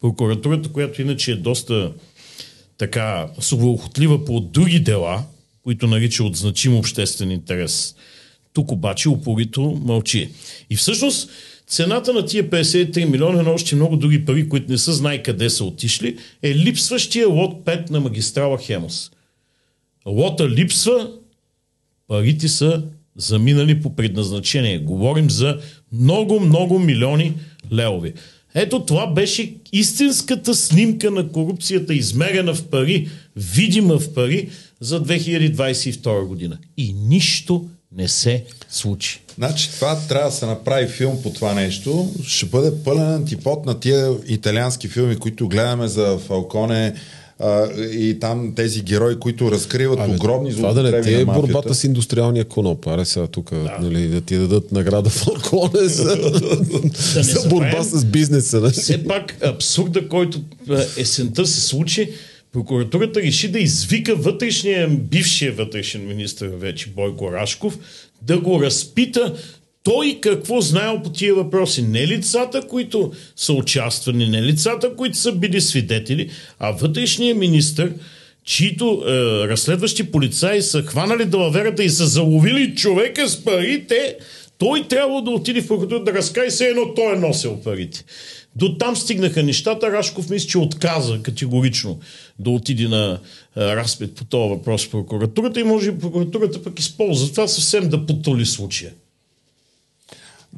прокуратурата, която иначе е доста така свободохотлива по други дела, които нарича от значим обществен интерес. Тук обаче упорито мълчи. И всъщност цената на тия 53 милиона на още много други пари, които не са знай къде са отишли, е липсващия лот 5 на магистрала Хемос. Лота липсва, парите са заминали по предназначение. Говорим за много, много милиони левови. Ето това беше истинската снимка на корупцията, измерена в пари, видима в пари за 2022 година. И нищо не се случи. Значи това трябва да се направи филм по това нещо. Ще бъде пълен антипод на тия италиански филми, които гледаме за Фалконе, а, и там тези герои, които разкриват Абе, огромни Това да не ти е борбата с индустриалния коноп. Аре сега тук, да. нали, да ти дадат награда Фалконе за, да за борба с бизнеса. Нали? Все пак абсурда, който есента се случи, прокуратурата реши да извика вътрешния, бившия вътрешен министр вече Бойко Рашков, да го разпита той какво знаел по тия въпроси? Не лицата, които са участвани, не лицата, които са били свидетели, а вътрешния министр, чието е, разследващи полицаи са хванали далаверата и са заловили човека с парите, той трябва да отиде в прокуратура да разкаже се едно той е носил парите. До там стигнаха нещата. Рашков мисля, че отказа категорично да отиде на е, разпит по този въпрос в прокуратурата и може би прокуратурата пък използва това съвсем да потоли случая.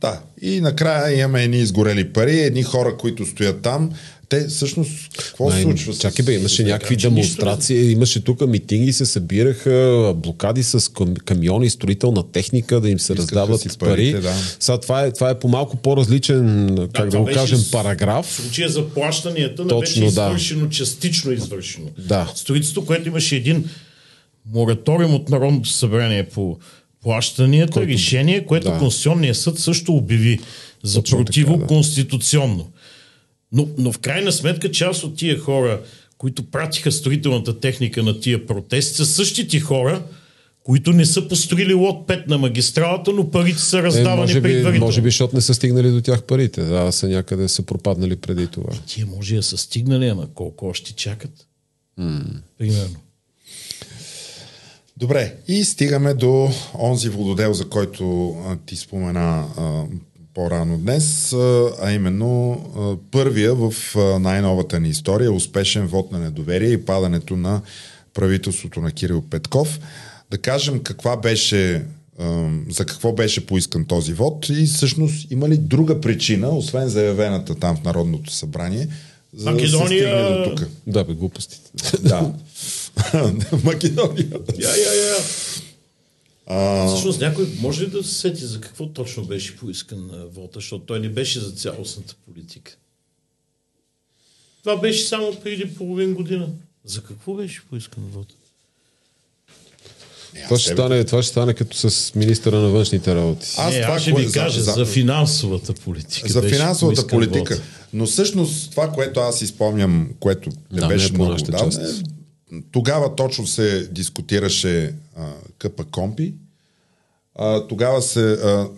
Да, и накрая имаме едни изгорели пари, едни хора, които стоят там. Те всъщност, какво се случва? Чакай бе, имаше някакви демонстрации, нищо... имаше тук митинги, се събираха, блокади с камиони, строителна техника, да им се Искаха раздават пари. Да. Сега това е, това е по малко по-различен, как да, да го кажем, с... параграф. В случая за плащанията Точно, беше извършено, да. частично извършено. Да. Строителството, което имаше един мораториум от Народното събрание по плащанията, Който... решение, което да. Конституционният съд също обяви за Точно противоконституционно. Да. Но, но в крайна сметка част от тия хора, които пратиха строителната техника на тия протести, са същите хора, които не са построили лот 5 на магистралата, но парите са раздавани е, може би, предварително. Може би, защото не са стигнали до тях парите. Да, са някъде са пропаднали преди това. И тия може да са стигнали, ама колко още чакат? Mm. Примерно. Добре, и стигаме до онзи вододел, за който а, ти спомена а, по-рано днес, а, а именно а, първия в а, най-новата ни история, успешен вод на недоверие и падането на правителството на Кирил Петков. Да кажем каква беше за какво беше поискан този вод и всъщност има ли друга причина, освен заявената там в Народното събрание, за Македония... да се до тук? Да, бе, глупостите. да. Македония. Я, я, я. А... Всъщност някой може ли да се сети за какво точно беше поискан вода, защото той не беше за цялостната политика. Това беше само преди половин година. За какво беше поискан вода? Това ще, стане, това ще стане като с министъра на външните работи. Аз, не, това, аз ще ви кажа за, за финансовата политика. За финансовата политика. Вод. Но всъщност това, което аз изпомням, което да, беше много отдавна, тогава точно се дискутираше а, къпа компи. А, тогава се а,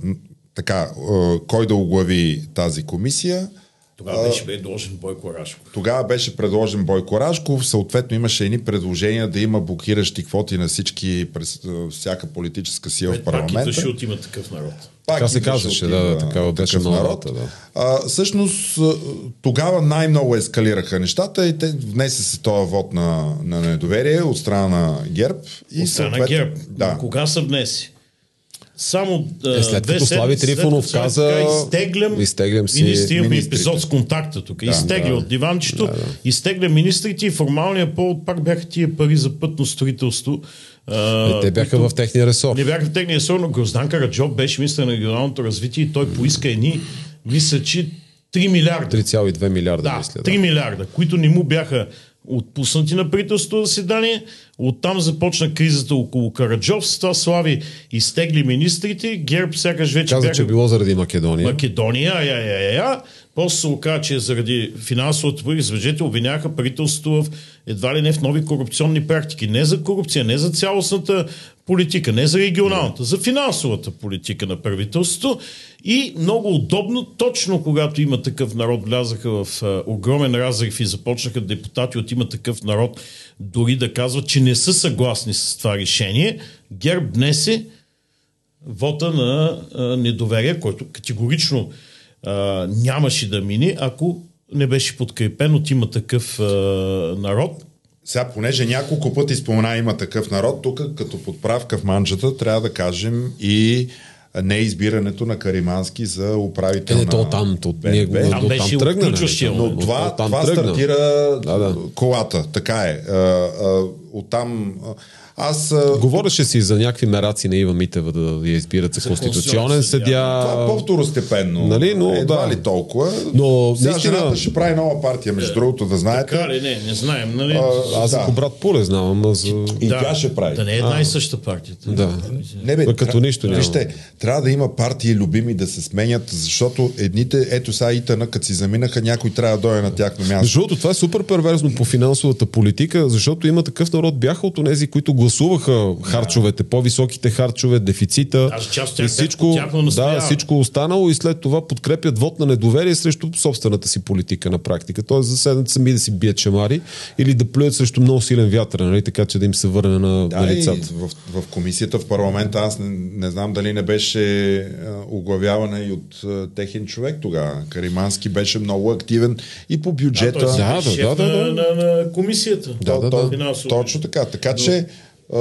така, а, кой да оглави тази комисия. Тогава беше предложен Бойко Рашков. Тогава беше предложен Бойко Рашков, съответно имаше едни предложения да има блокиращи квоти на всички, през всяка политическа сила в Пак парламента. идваше от има такъв народ. Пак Така се казваше, от да, има такава беше такъв новата, да. А, всъщност, тогава най-много ескалираха нещата и те внесе се този вод на, на недоверие от страна на ГЕРБ. И От страна на ГЕРБ. Да. Кога са внеси? Само Е, след като Слави Трифонов каза, изтеглям, изтеглям си имаме министрите. епизод с контакта тук, да, изтегля да, от диванчето, да, да. изтегля министрите и формалният повод пак бяха тия пари за пътно строителство. Е, те бяха в техния ресор. Не бяха в техния ресор, но Гроздан Караджов беше министър на регионалното развитие и той поиска едни, мисля, че 3 милиарда. 3,2 милиарда, Да, мисля. 3 милиарда, които не му бяха отпуснати на правителството заседание. Оттам започна кризата около Караджов. С това Слави изтегли министрите. ГЕРБ сякаш вече Каза, бяха... че било заради Македония. Македония, ая, ая, ая. После се оказа, че заради финансовата пари, забележете, обвиняха правителството в едва ли не в нови корупционни практики. Не за корупция, не за цялостната политика, не за регионалната, за финансовата политика на правителството. И много удобно, точно когато има такъв народ, влязаха в а, огромен разрив и започнаха депутати от има такъв народ дори да казват, че не са съгласни с това решение. ГЕРБ днесе вота на а, недоверие, който категорично а, нямаше да мине, ако не беше подкрепен от има такъв а, народ. Сега, понеже няколко пъти спомена има такъв народ, тук като подправка в манджата трябва да кажем и неизбирането на Каримански за управител Е, не, на то там, то, БНБ. ние, Там до беше там тръгна. нали? Но това, там това тръгна. стартира Да, да. колата. Така е. А, а, оттам... Аз... Говореше си за някакви мераци на Ива Митева да я избират за, За конституционен съдя. Това е по-второстепенно. Нали, но Едва да. ли толкова. Но Сега наистина- жената ще прави нова партия, между другото, да знаете. Така ли? Не, не знаем, нали? А, Аз Да. ако брат Поле знам, ама за... И тя ще прави. Да не е една и съща партията. Да. Не, бе, като тря- нищо няма. Вижте, трябва да има партии любими да се сменят, защото едните, ето сега Итана, като си заминаха, някой трябва да дойде на тяхно място. Другото, това е супер перверзно по финансовата политика, защото има такъв народ, бяха от тези, които гласуваха харчовете, по-високите харчове, дефицита част и всичко, да, всичко останало и след това подкрепят вод на недоверие срещу собствената си политика на практика. Тоест за седнат сами да си бият чамари или да плюят срещу много силен вятър, нали? така че да им се върне на, Да, на лицата. в, в комисията в парламента аз не, не знам дали не беше а, оглавявана и от а, техен човек тогава. Каримански беше много активен и по бюджета. Той си Да, беше да, шеф да, да, на, на, на комисията. Да, да, да. Финансово. Точно така. Така че а,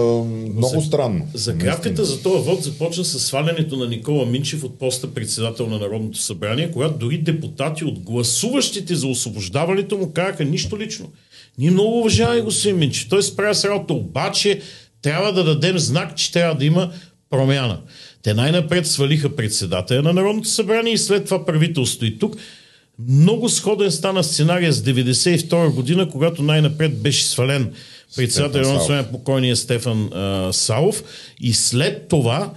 много странно. Загрявката за този вод започна с свалянето на Никола Минчев от поста председател на Народното събрание, когато дори депутати от гласуващите за освобождаването му казаха нищо лично. Ние много уважаваме господин Минчев. Той справя с работа, обаче трябва да дадем знак, че трябва да има промяна. Те най-напред свалиха председателя на Народното събрание и след това правителство. И тук много сходен стана сценария с 92 година, когато най-напред беше свален председател на събрание покойния Стефан а, Савов и след това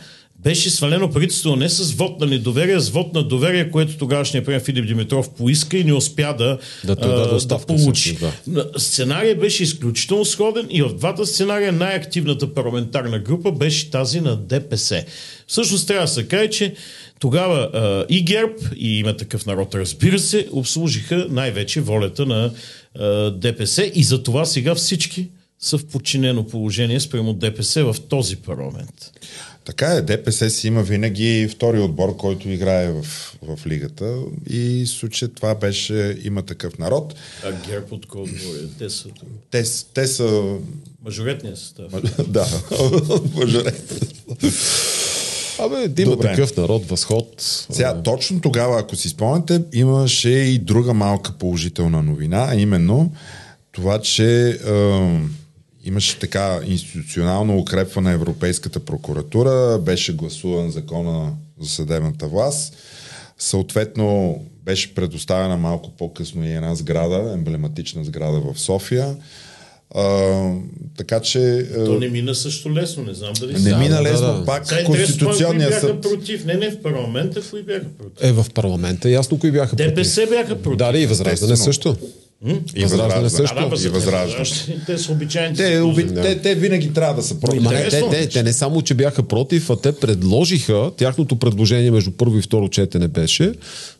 беше свалено правителство не с вод на недоверие, с вод на доверие, което тогавашният премьер Филип Димитров поиска и не успя да, Да, а, да оставка получи. Да. Сценария беше изключително сходен и в двата сценария най-активната парламентарна група беше тази на ДПС. Всъщност трябва да се каже, че тогава а, и ГЕРБ, и има такъв народ, разбира се, обслужиха най-вече волята на а, ДПС и за това сега всички са в подчинено положение спрямо ДПС в този парламент. Така е, ДПС си има винаги втори отбор, който играе в, в лигата и в случай това беше има такъв народ. А ГЕРБ от кой отбор е? Те са Те, те са... мажоретния състав. да, мажорет. Абе, да има Добре. такъв народ, възход. Сега, точно тогава, ако си спомняте, имаше и друга малка положителна новина, а именно това, че е, имаше така институционално укрепване на Европейската прокуратура, беше гласуван закона за съдебната власт, съответно беше предоставена малко по-късно и една сграда, емблематична сграда в София. А, така че... е, То не мина също лесно, не знам дали не са. мина да, лесно, да. пак Сега интересно, Конституционния кои бяха съд. против. Не, не в парламента, кои бяха против. Е, в парламента ясно кои бяха против. ДПС бяха против. Да, и Възраждане също. И Възраждане също. Да, да, И Възраждане. Те са обичайните. Те, оби... тузи. те, те винаги трябва да са против. Ма не, те, Интересно. те, те не само, че бяха против, а те предложиха, тяхното предложение между първо и второ четене беше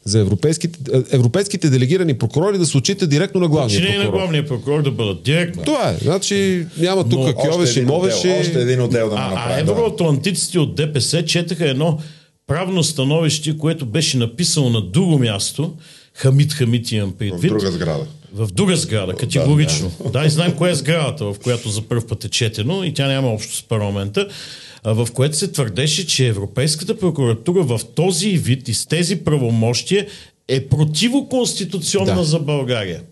за европейските, е, европейските делегирани прокурори да се отчитат директно на главния Чинени на прокурор. главния прокурор да бъдат директно. Това е. Значи няма тук кьовеш и един отдел, мовеш още един отдел да му А, а направим. да. евроатлантиците от ДПС четаха едно правно становище, което беше написано на друго място. Хамид Хамид имам В предвид. друга сграда. В друга сграда, категорично. Да, да. и знаем коя е сградата, в която за първ път е четено и тя няма общо с парламента, в което се твърдеше, че Европейската прокуратура в този вид и с тези правомощия е противоконституционна Да. за България.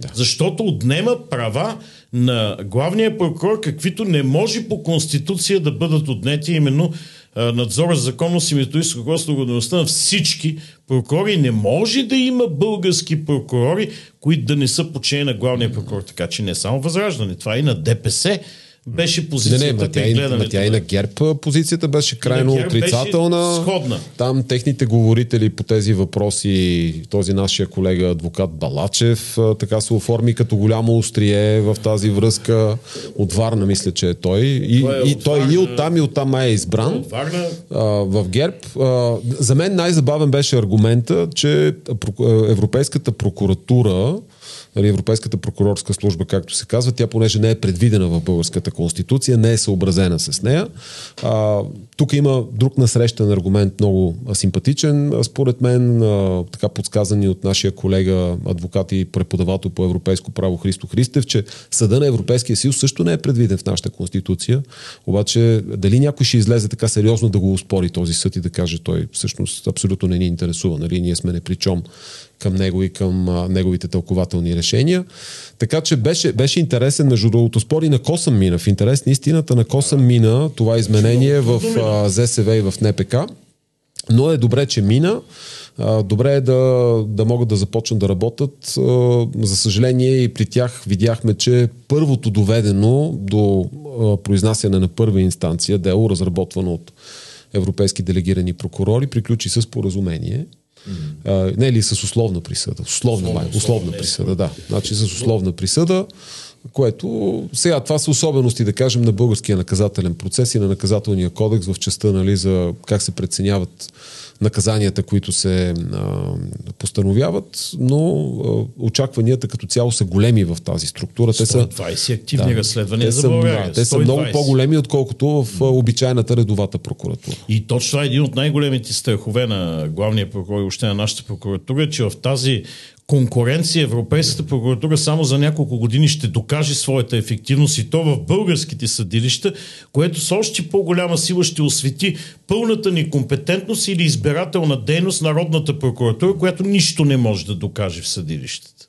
Да. Защото отнема права на главния прокурор, каквито не може по Конституция да бъдат отнети именно надзора за законност и методическо ръководство на всички прокурори. Не може да има български прокурори, които да не са подчинени на главния прокурор. Така че не само възраждане, това и на ДПС беше Не, не, позицията ма тя, и, ма тя и на ГЕРБ позицията беше крайно ГЕРБ беше отрицателна. сходна. Там техните говорители по тези въпроси, този нашия колега адвокат Балачев, така се оформи като голямо острие в тази връзка. От Варна, мисля, че е той. И, Той е и от той и Варна. оттам, и оттам май е избран. От Варна а, в ГЕРБ. А, за мен най-забавен беше аргумента, че Европейската прокуратура нали, Европейската прокурорска служба, както се казва, тя понеже не е предвидена в българската конституция, не е съобразена с нея. А, тук има друг насрещен аргумент, много симпатичен, според мен, а, така подсказани от нашия колега, адвокат и преподавател по европейско право Христо Христев, че съда на Европейския съюз също не е предвиден в нашата конституция. Обаче, дали някой ще излезе така сериозно да го успори този съд и да каже той всъщност абсолютно не ни интересува, нали? Ние сме непричом към него и към а, неговите тълкователни решения. Така че беше, беше интересен, между другото, спори на Косъм мина. В интерес на истината на Косъм мина това изменение в а, ЗСВ и в НПК. Но е добре, че мина. Добре е да, да могат да започнат да работят. За съжаление и при тях видяхме, че първото доведено до произнасяне на първа инстанция, дело, разработвано от европейски делегирани прокурори, приключи с поразумение. А, не ли с условна присъда? Условна, условна, условна присъда, да. Значи с условна присъда, което сега това са особености, да кажем, на българския наказателен процес и на наказателния кодекс в частта нали, за как се преценяват наказанията, които се а, постановяват, но а, очакванията като цяло са големи в тази структура. Те са, 120 активни разследвания те за България. да, те са 120. много по-големи, отколкото в обичайната редовата прокуратура. И точно това е един от най-големите страхове на главния прокурор и още на нашата прокуратура, че в тази конкуренция Европейската прокуратура само за няколко години ще докаже своята ефективност и то в българските съдилища, което с още по-голяма сила ще освети пълната некомпетентност или избирателна дейност Народната прокуратура, която нищо не може да докаже в съдилищата.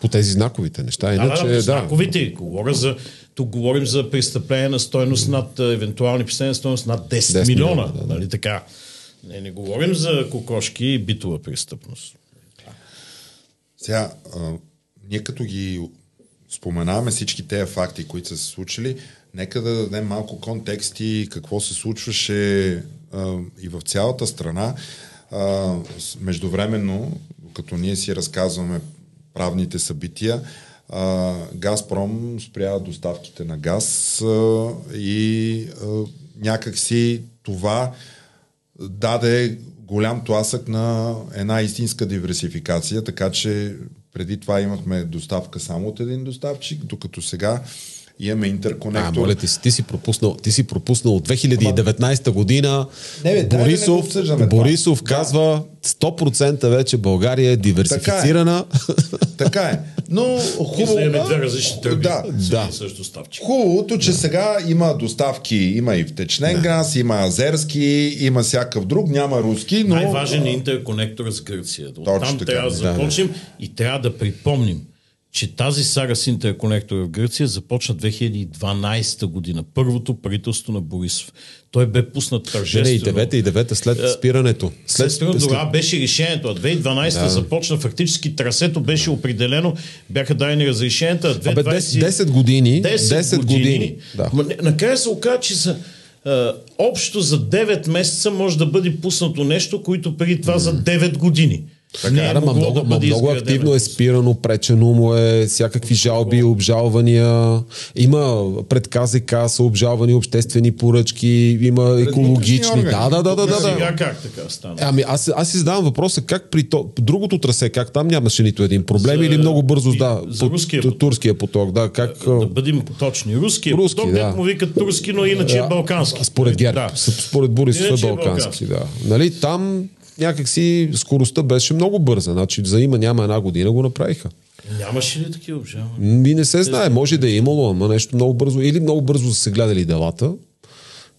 По тези знаковите неща. Иначе, да, да, да, знаковите. Говоря за, тук говорим за престъпление на стойност над, евентуални престъпления на стойност над 10, 10 милиона. милиона, да, да. Нали така? Не, не говорим за кокошки и битова престъпност. Сега, а, ние като ги споменаваме всички тези факти, които са се случили, нека да дадем малко контекст и какво се случваше а, и в цялата страна. А, междувременно, като ние си разказваме правните събития, а, Газпром спря доставките на газ а, и а, някакси това даде голям тласък на една истинска диверсификация, така че преди това имахме доставка само от един доставчик, докато сега имаме А, интерконектор. моля ти, си, ти си пропуснал, ти си пропуснал от 2019 година. Не, бе, дай да не Борисов, това. Борисов Да. казва 100% вече България е диверсифицирана. Така е. Но хубаво... Имаме две различни тръби. Да. Да. един и същ доставчик. Хубавото, че сега има доставки, има и втечнен газ, има азерски, има всякакъв друг, няма руски, но... Най-важен е интерконектор с Гърция. Точно там така. трябва да Да, започнем и трябва да припомним, че тази сага с интерконектора в Гърция започна 2012 година. Първото правителство на Борисов. Той бе пуснат Не, не, тържествено. и девета, и девета след спирането. След, след, след- тогава беше решението. А 2012 да. започна фактически трасето беше определено, бяха дадени разрешенията. а Абе, 2020 10, 10 години. 10, 10 години. Да. Ма, не- накрая се оказа, че за, а, общо за 9 месеца може да бъде пуснато нещо, което преди това за 9 години. Не е Да, ма могло много, да ма много активно е спирано, пречено му е, всякакви жалби, обжалвания. Има пред КЗК са обжалвани обществени поръчки, има екологични. Да, да, да, да, да. Сега да. как така стана? Ами аз, аз си задавам въпроса как при то, другото трасе, как там нямаше нито един проблем За- или много бързо, да, за руския поток. турския поток, да, как... Да бъдем точни. Руски, Руски, поток, да. му викат турски, но иначе е балкански. Според ГЕРБ, Да. да. според Борисов е е балкански, да. Нали, там някакси скоростта беше много бърза. Значи за има няма една година го направиха. Нямаше ли такива обжалвания? Ми не се знае, може да е имало, ама нещо много бързо. Или много бързо са се гледали делата,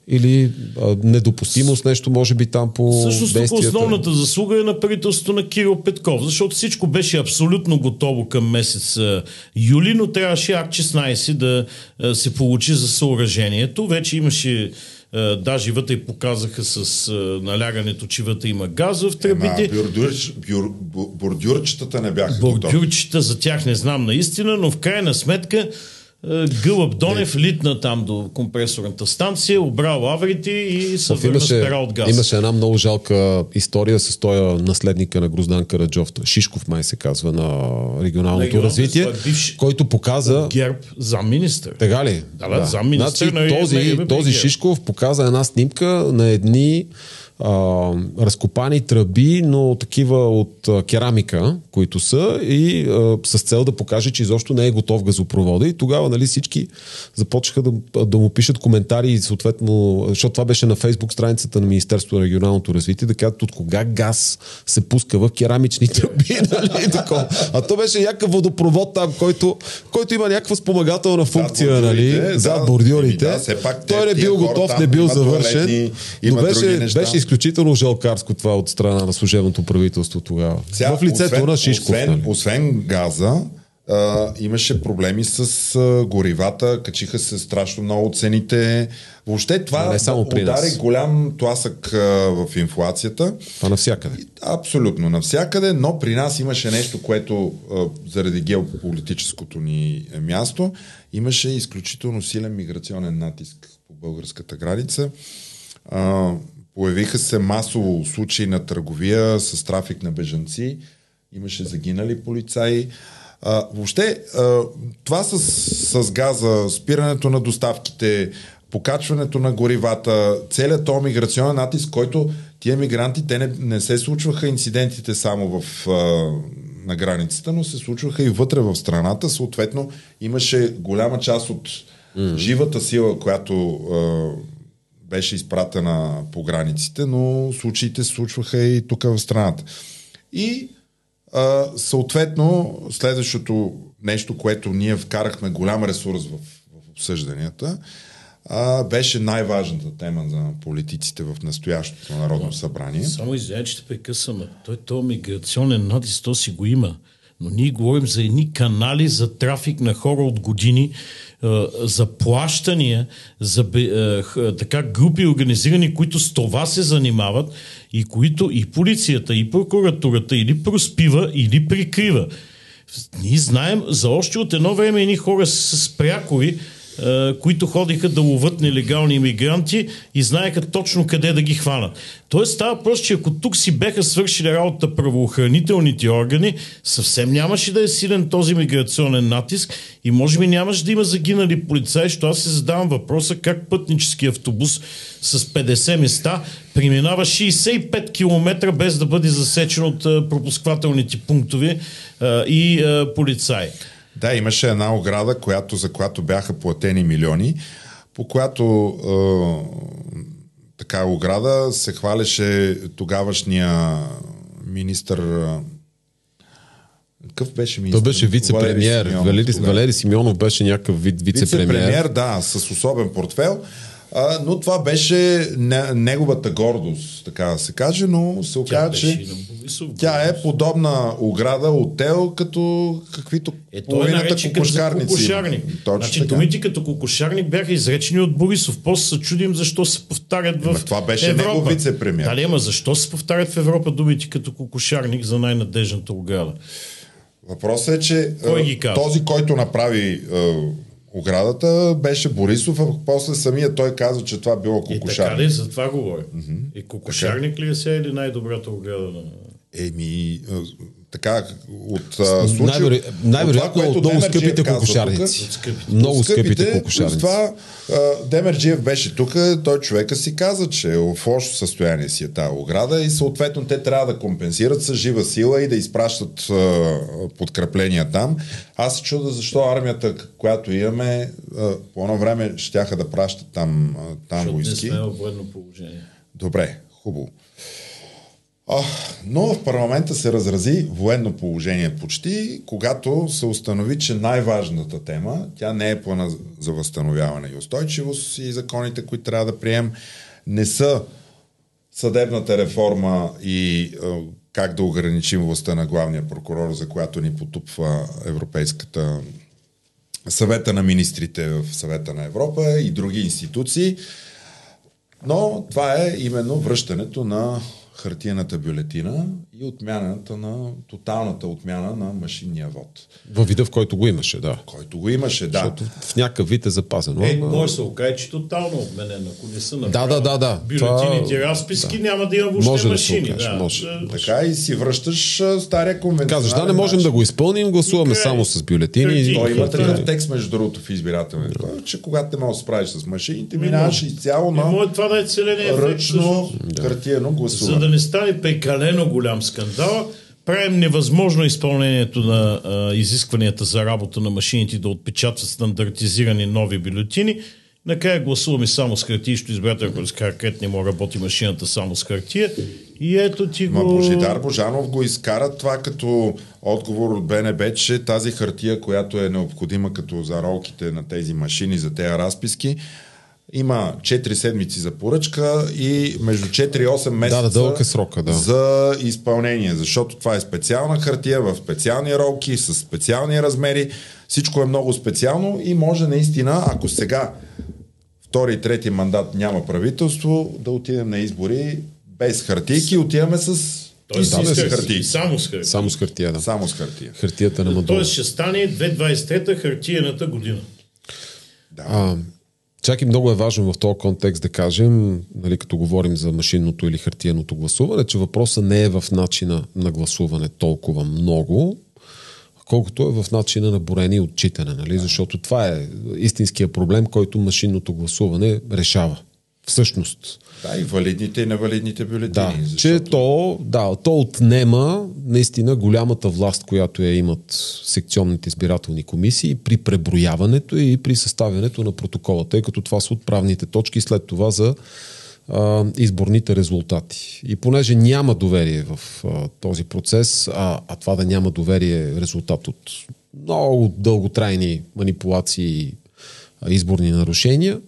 или а, недопустимост нещо може би там по Всъщност тук основната заслуга е на правителството на Кирил Петков, защото всичко беше абсолютно готово към месец а, юли, но трябваше Акт 16 да а, се получи за съоръжението. Вече имаше даже вътре показаха с а, налягането, че вътре има газ в Ема, тръбите. бюрдюр, бюр, бордюрчетата не бяха. Бордюрчета за тях не знам наистина, но в крайна сметка е, Гълъб Донев литна там до компресорната станция, обрал лаврите и се Оф, върна с имаше, пера от газ. имаше една много жалка история с този наследника на Гроздан Караджов. Шишков май се казва на регионалното Регионалното, развитие, е бивш- който показа ГЕРБ замминистър. Така ли? Да, бе, замминистър значи, на този, този. Шишков показа една снимка на едни а, разкопани тръби, но такива от а, керамика, които са и а, с цел да покаже, че изобщо не е готов газопровода и тогава нали, всички започнаха да, да му пишат коментари съответно, защото това беше на фейсбук страницата на Министерството на регионалното развитие, да кажат от кога газ се пуска в керамични тръби, нали, такова. А то беше някакъв водопровод там, който, който има някаква спомагателна функция, нали, бордюрите, зад бордюрите. да, все пак Той не бил готов, не бил завършен. Но беше, беше изключително жалкарско това от страна на служебното правителство тогава. Сега, в лицето освен, на Шишков. Освен, нали. освен газа, а, имаше проблеми с а, горивата, качиха се страшно много цените. Въобще това Не само при удари нас. голям тласък а, в инфлацията. Това навсякъде. Абсолютно навсякъде, но при нас имаше нещо, което а, заради геополитическото ни място, имаше изключително силен миграционен натиск по българската граница. А, появиха се масово случаи на търговия с трафик на бежанци, имаше загинали полицаи. А, въобще, а, това с, с газа, спирането на доставките, покачването на горивата, целият този миграционен натиск, който тия мигранти, те не, не се случваха инцидентите само в, а, на границата, но се случваха и вътре в страната. Съответно, имаше голяма част от mm. живата сила, която а, беше изпратена по границите, но случаите се случваха и тук в страната. И а, съответно, следващото нещо, което ние вкарахме голям ресурс в, в обсъжданията, а, беше най-важната тема за политиците в настоящото Народно събрание. Само извиня, че те прекъсвам. Той то миграционен натиск, то си го има. Но ние говорим за едни канали за трафик на хора от години, за плащания, за така групи организирани, които с това се занимават и които и полицията, и прокуратурата или проспива, или прикрива. Ние знаем за още от едно време едни хора с, е, които ходиха да ловат нелегални иммигранти и знаеха точно къде да ги хванат. Тоест става въпрос, че ако тук си беха свършили работа правоохранителните органи, съвсем нямаше да е силен този миграционен натиск и може би нямаше да има загинали полицаи, защото аз се задавам въпроса как пътнически автобус с 50 места преминава 65 км без да бъде засечен от е, пропусквателните пунктове е, и е, полицаи. Да, имаше една ограда, която, за която бяха платени милиони, по която е, така ограда се хвалеше тогавашния министър. Какъв беше министър? Той беше вице-премьер. Валери Симеонов. Валери Симеонов беше някакъв вид вице-премьер. Вице-премьер, да, с особен портфел. А, но това беше не, неговата гордост, така да се каже, но се оказа, че Борисов тя е подобна ограда от тел, като каквито Е, е половината за кокошкарници. кокошарник. Точно Значи така. думите като кокошарник бяха изречени от Борисов. После се чудим защо се повтарят в Ема това беше Европа. негов вице-премиер. Дали, ама защо се повтарят в Европа думите като кокошарник за най-надежната ограда? Въпросът е, че Кой този, който направи оградата, беше Борисов, а после самия той каза, че това било И така кокошарник. ли, за това говоря. И кокошарник ли е сега или най-добрата ограда на... Еми, така, от а, случай, Най-веро- най-вероятно от което много Демерджиев скъпите кокошарници. тук, От скъпите. Много скъпите кокошарници. Това а, Демерджиев беше тук, той човека си каза, че е в лошо състояние си е тази ограда и съответно те трябва да компенсират с жива сила и да изпращат а, подкрепления там. Аз се чуда защо армията, която имаме, а, по едно време щяха да пращат там, а, там Защото не войски. сме в военно положение. Добре, хубаво. Но в парламента се разрази военно положение почти, когато се установи, че най-важната тема, тя не е плана за възстановяване и устойчивост и законите, които трябва да прием, не са съдебната реформа и как да ограничим властта на главния прокурор, за която ни потупва Европейската съвета на министрите в съвета на Европа и други институции. Но това е именно връщането на хартиената бюлетина и отмяната на тоталната отмяна на машинния вод, Във вида, в който го имаше, да. който го имаше, да. Защото в някакъв вид е запазено. Е, ама- може да се окаже, че тотално отменен, ако не са направили Да, да, да, да. бюлетините, Това- разписки, няма да има въобще Може да се машини. да. може. Да. Така и си връщаш стария конвенционален Казваш, да, не можем начин. да го изпълним, гласуваме Край. само с бюлетини. Картини. Той има такъв текст, между другото, в избирателния кодекс, че когато не можеш да се справиш с машините, минаваш изцяло И на може това да е ръчно хартиено За гласуване. да не стане прекалено голям скандал, правим невъзможно изпълнението на а, изискванията за работа на машините да отпечатват стандартизирани нови бюлетини. Накрая гласуваме само с хартия, защото избирател, ако с не мога работи машината само с хартия. И ето ти го... Ма Божидар Божанов го изкара това като отговор от БНБ, че тази хартия, която е необходима като за ролките на тези машини, за тези разписки, има 4 седмици за поръчка и между 4 и 8 месеца Да, да, дълъг е срока, да. за изпълнение, защото това е специална хартия в специални ролки, с специални размери. Всичко е много специално и може наистина, ако сега втори и трети мандат няма правителство, да отидем на избори без хартийки, отиваме с Тоест, истински с хартия. Само с хартия. Само с хартия, да. Само с хартия. Хартията на Мадуро. Тоест ще стане 2023 хартиената година. А, чак и много е важно в този контекст да кажем, нали, като говорим за машинното или хартиеното гласуване, че въпросът не е в начина на гласуване толкова много, колкото е в начина на борене и отчитане, нали? защото това е истинския проблем, който машинното гласуване решава. Всъщност. Да, и валидните и невалидните бюлетини. Да, защото... че то, да, то отнема наистина голямата власт, която я имат секционните избирателни комисии при преброяването и при съставянето на протокола, тъй като това са отправните точки след това за а, изборните резултати. И понеже няма доверие в а, този процес, а, а това да няма доверие е резултат от много дълготрайни манипулации и изборни нарушения,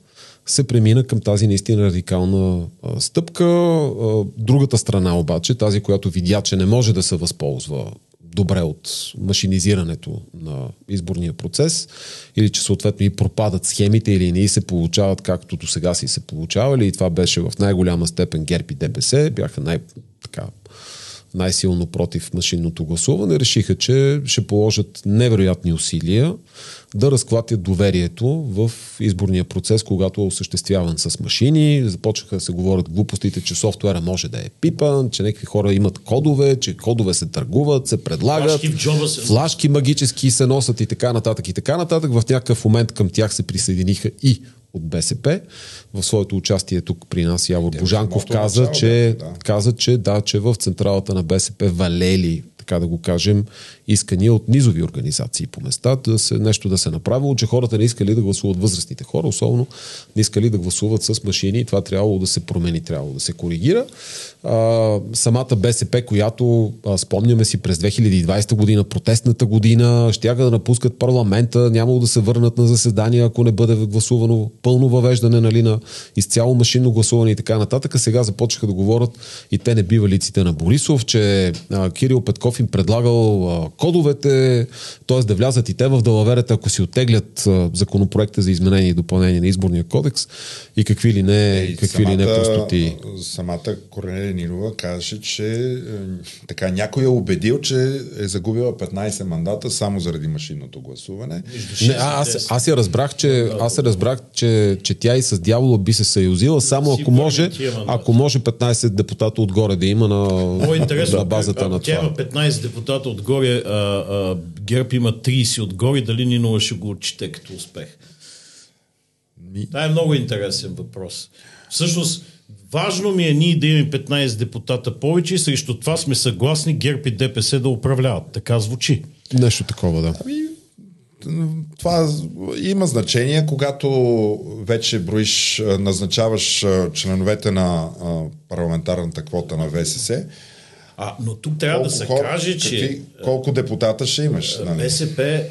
се премина към тази наистина радикална стъпка. Другата страна обаче, тази, която видя, че не може да се възползва добре от машинизирането на изборния процес или че съответно и пропадат схемите или не се получават както до сега си се получавали и това беше в най-голяма степен ГЕРБ и ДПС, бяха най- най-силно против машинното гласуване, решиха, че ще положат невероятни усилия да разклатят доверието в изборния процес, когато е осъществяван с машини. Започнаха да се говорят глупостите, че софтуера може да е пипан, че някакви хора имат кодове, че кодове се търгуват, се предлагат, Флашки се- флашки магически се носят и така нататък и така нататък. В някакъв момент към тях се присъединиха и от БСП. В своето участие тук при нас Явор Божанков каза, че, да. каза, че да, че в централата на БСП валели, така да го кажем, искания от низови организации по места, да се, нещо да се направило, че хората не искали да гласуват възрастните хора, особено не искали да гласуват с машини и това трябвало да се промени, трябвало да се коригира. А, самата БСП, която а, спомняме си през 2020 година, протестната година, щяха да напускат парламента, нямало да се върнат на заседания, ако не бъде гласувано пълно въвеждане нали, на изцяло машинно гласуване и така нататък. Сега започнаха да говорят и те не бивалиците на Борисов, че а, Кирил Петков им предлагал а, кодовете, т.е. да влязат и те в далаверата, ако си оттеглят а, законопроекта за изменение и допълнение на изборния кодекс и какви ли не, Е, И какви ли не простоти. Самата Корнелия Нинова казаше, че е, така някой е убедил, че е загубила 15 мандата само заради машинното гласуване. Не, а, аз, аз я разбрах, че, аз я разбрах, че, че тя и с дявола би се съюзила, само ако може, ако може 15 депутата отгоре да има на, на базата на тя това. има 15 депутата отгоре, а, а, ГЕРБ има 30 отгоре, дали Нинова ще го отчете като успех? Това е много интересен въпрос. Всъщност, важно ми е ние да имаме 15 депутата повече и срещу това сме съгласни ГЕРБ и ДПС да управляват. Така звучи. Нещо такова, да. Ами, това има значение, когато вече броиш, назначаваш членовете на парламентарната квота на ВСС. А, но тук трябва да се хора- каже, че какви, колко депутата ще имаш? Нали? БСП а,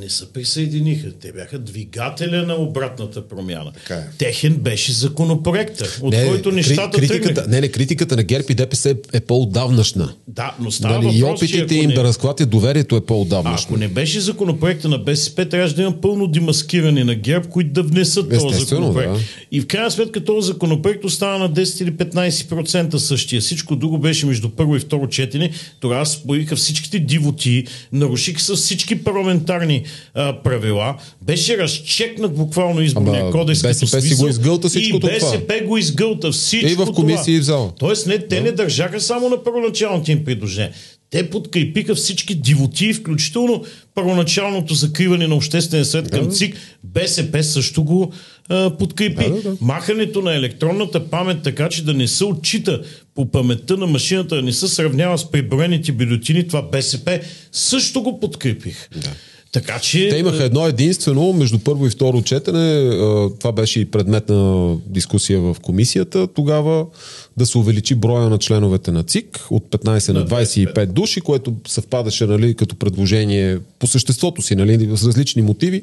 не се присъединиха. Те бяха двигателя на обратната промяна. Така е. Техен беше законопроекта, от който кри- нещата критиката, тръгнаха. не, не, критиката на ГЕРБ и ДПС е, е по-отдавнашна. Да, но става Нали, и въпрос, че опитите им не- да разклатят доверието е А по-отдавнашно. ако не беше законопроекта на БСП, трябваше да има пълно демаскиране на ГЕРБ, които да внесат този законопроект. да. И в крайна сметка този законопроект остана на 10 или 15% същия. Всичко друго беше между първо и второ четене. Тогава споиха всичките дивоти, нарушиха се всички парламентарни а, правила. Беше разчекнат буквално изборния Ама кодекс. БСП си го изгълта всичкото И това. БСП го изгълта всичко И в комисии, и в зала. Тоест не, те не държаха само на първоначалните им предложения. Те подкрепиха всички дивоти, включително първоначалното закриване на обществения съвет към ЦИК. БСП също го а, подкрепи. Да, да, да. Махането на електронната памет така, че да не се отчита по паметта на машината, да не се сравнява с приборените бюлетини, това БСП също го подкрепих. Да. Така че... Те имаха едно единствено между първо и второ четене. а, Това беше и предмет на дискусия в комисията. Тогава да се увеличи броя на членовете на ЦИК от 15 на 25 души, което съвпадаше нали, като предложение по съществото си, нали, с различни мотиви,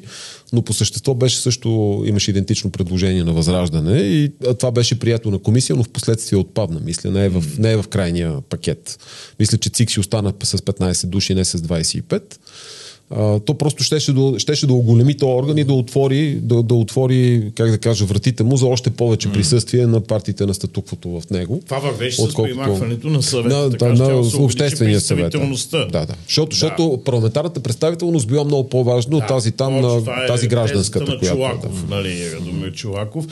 но по същество беше също, имаше идентично предложение на Възраждане и това беше прието на комисия, но в последствие отпадна. Мисля, не е в, не е в крайния пакет. Мисля, че ЦИК си остана с 15 души, не с 25 а, то просто щеше да, щеше да оголеми този орган и да отвори, да, да отвори, как да кажа, вратите му за още повече присъствие на партиите на статуквото в него. Това вървеше с примахването на съвета. На, така да, на да обществения съвет. да. Да, да. Защото, защото парламентарната представителност била много по-важна от тази там, на, е тази гражданската, тезата която на е, Чулаков, нали, Радомир Чулаков.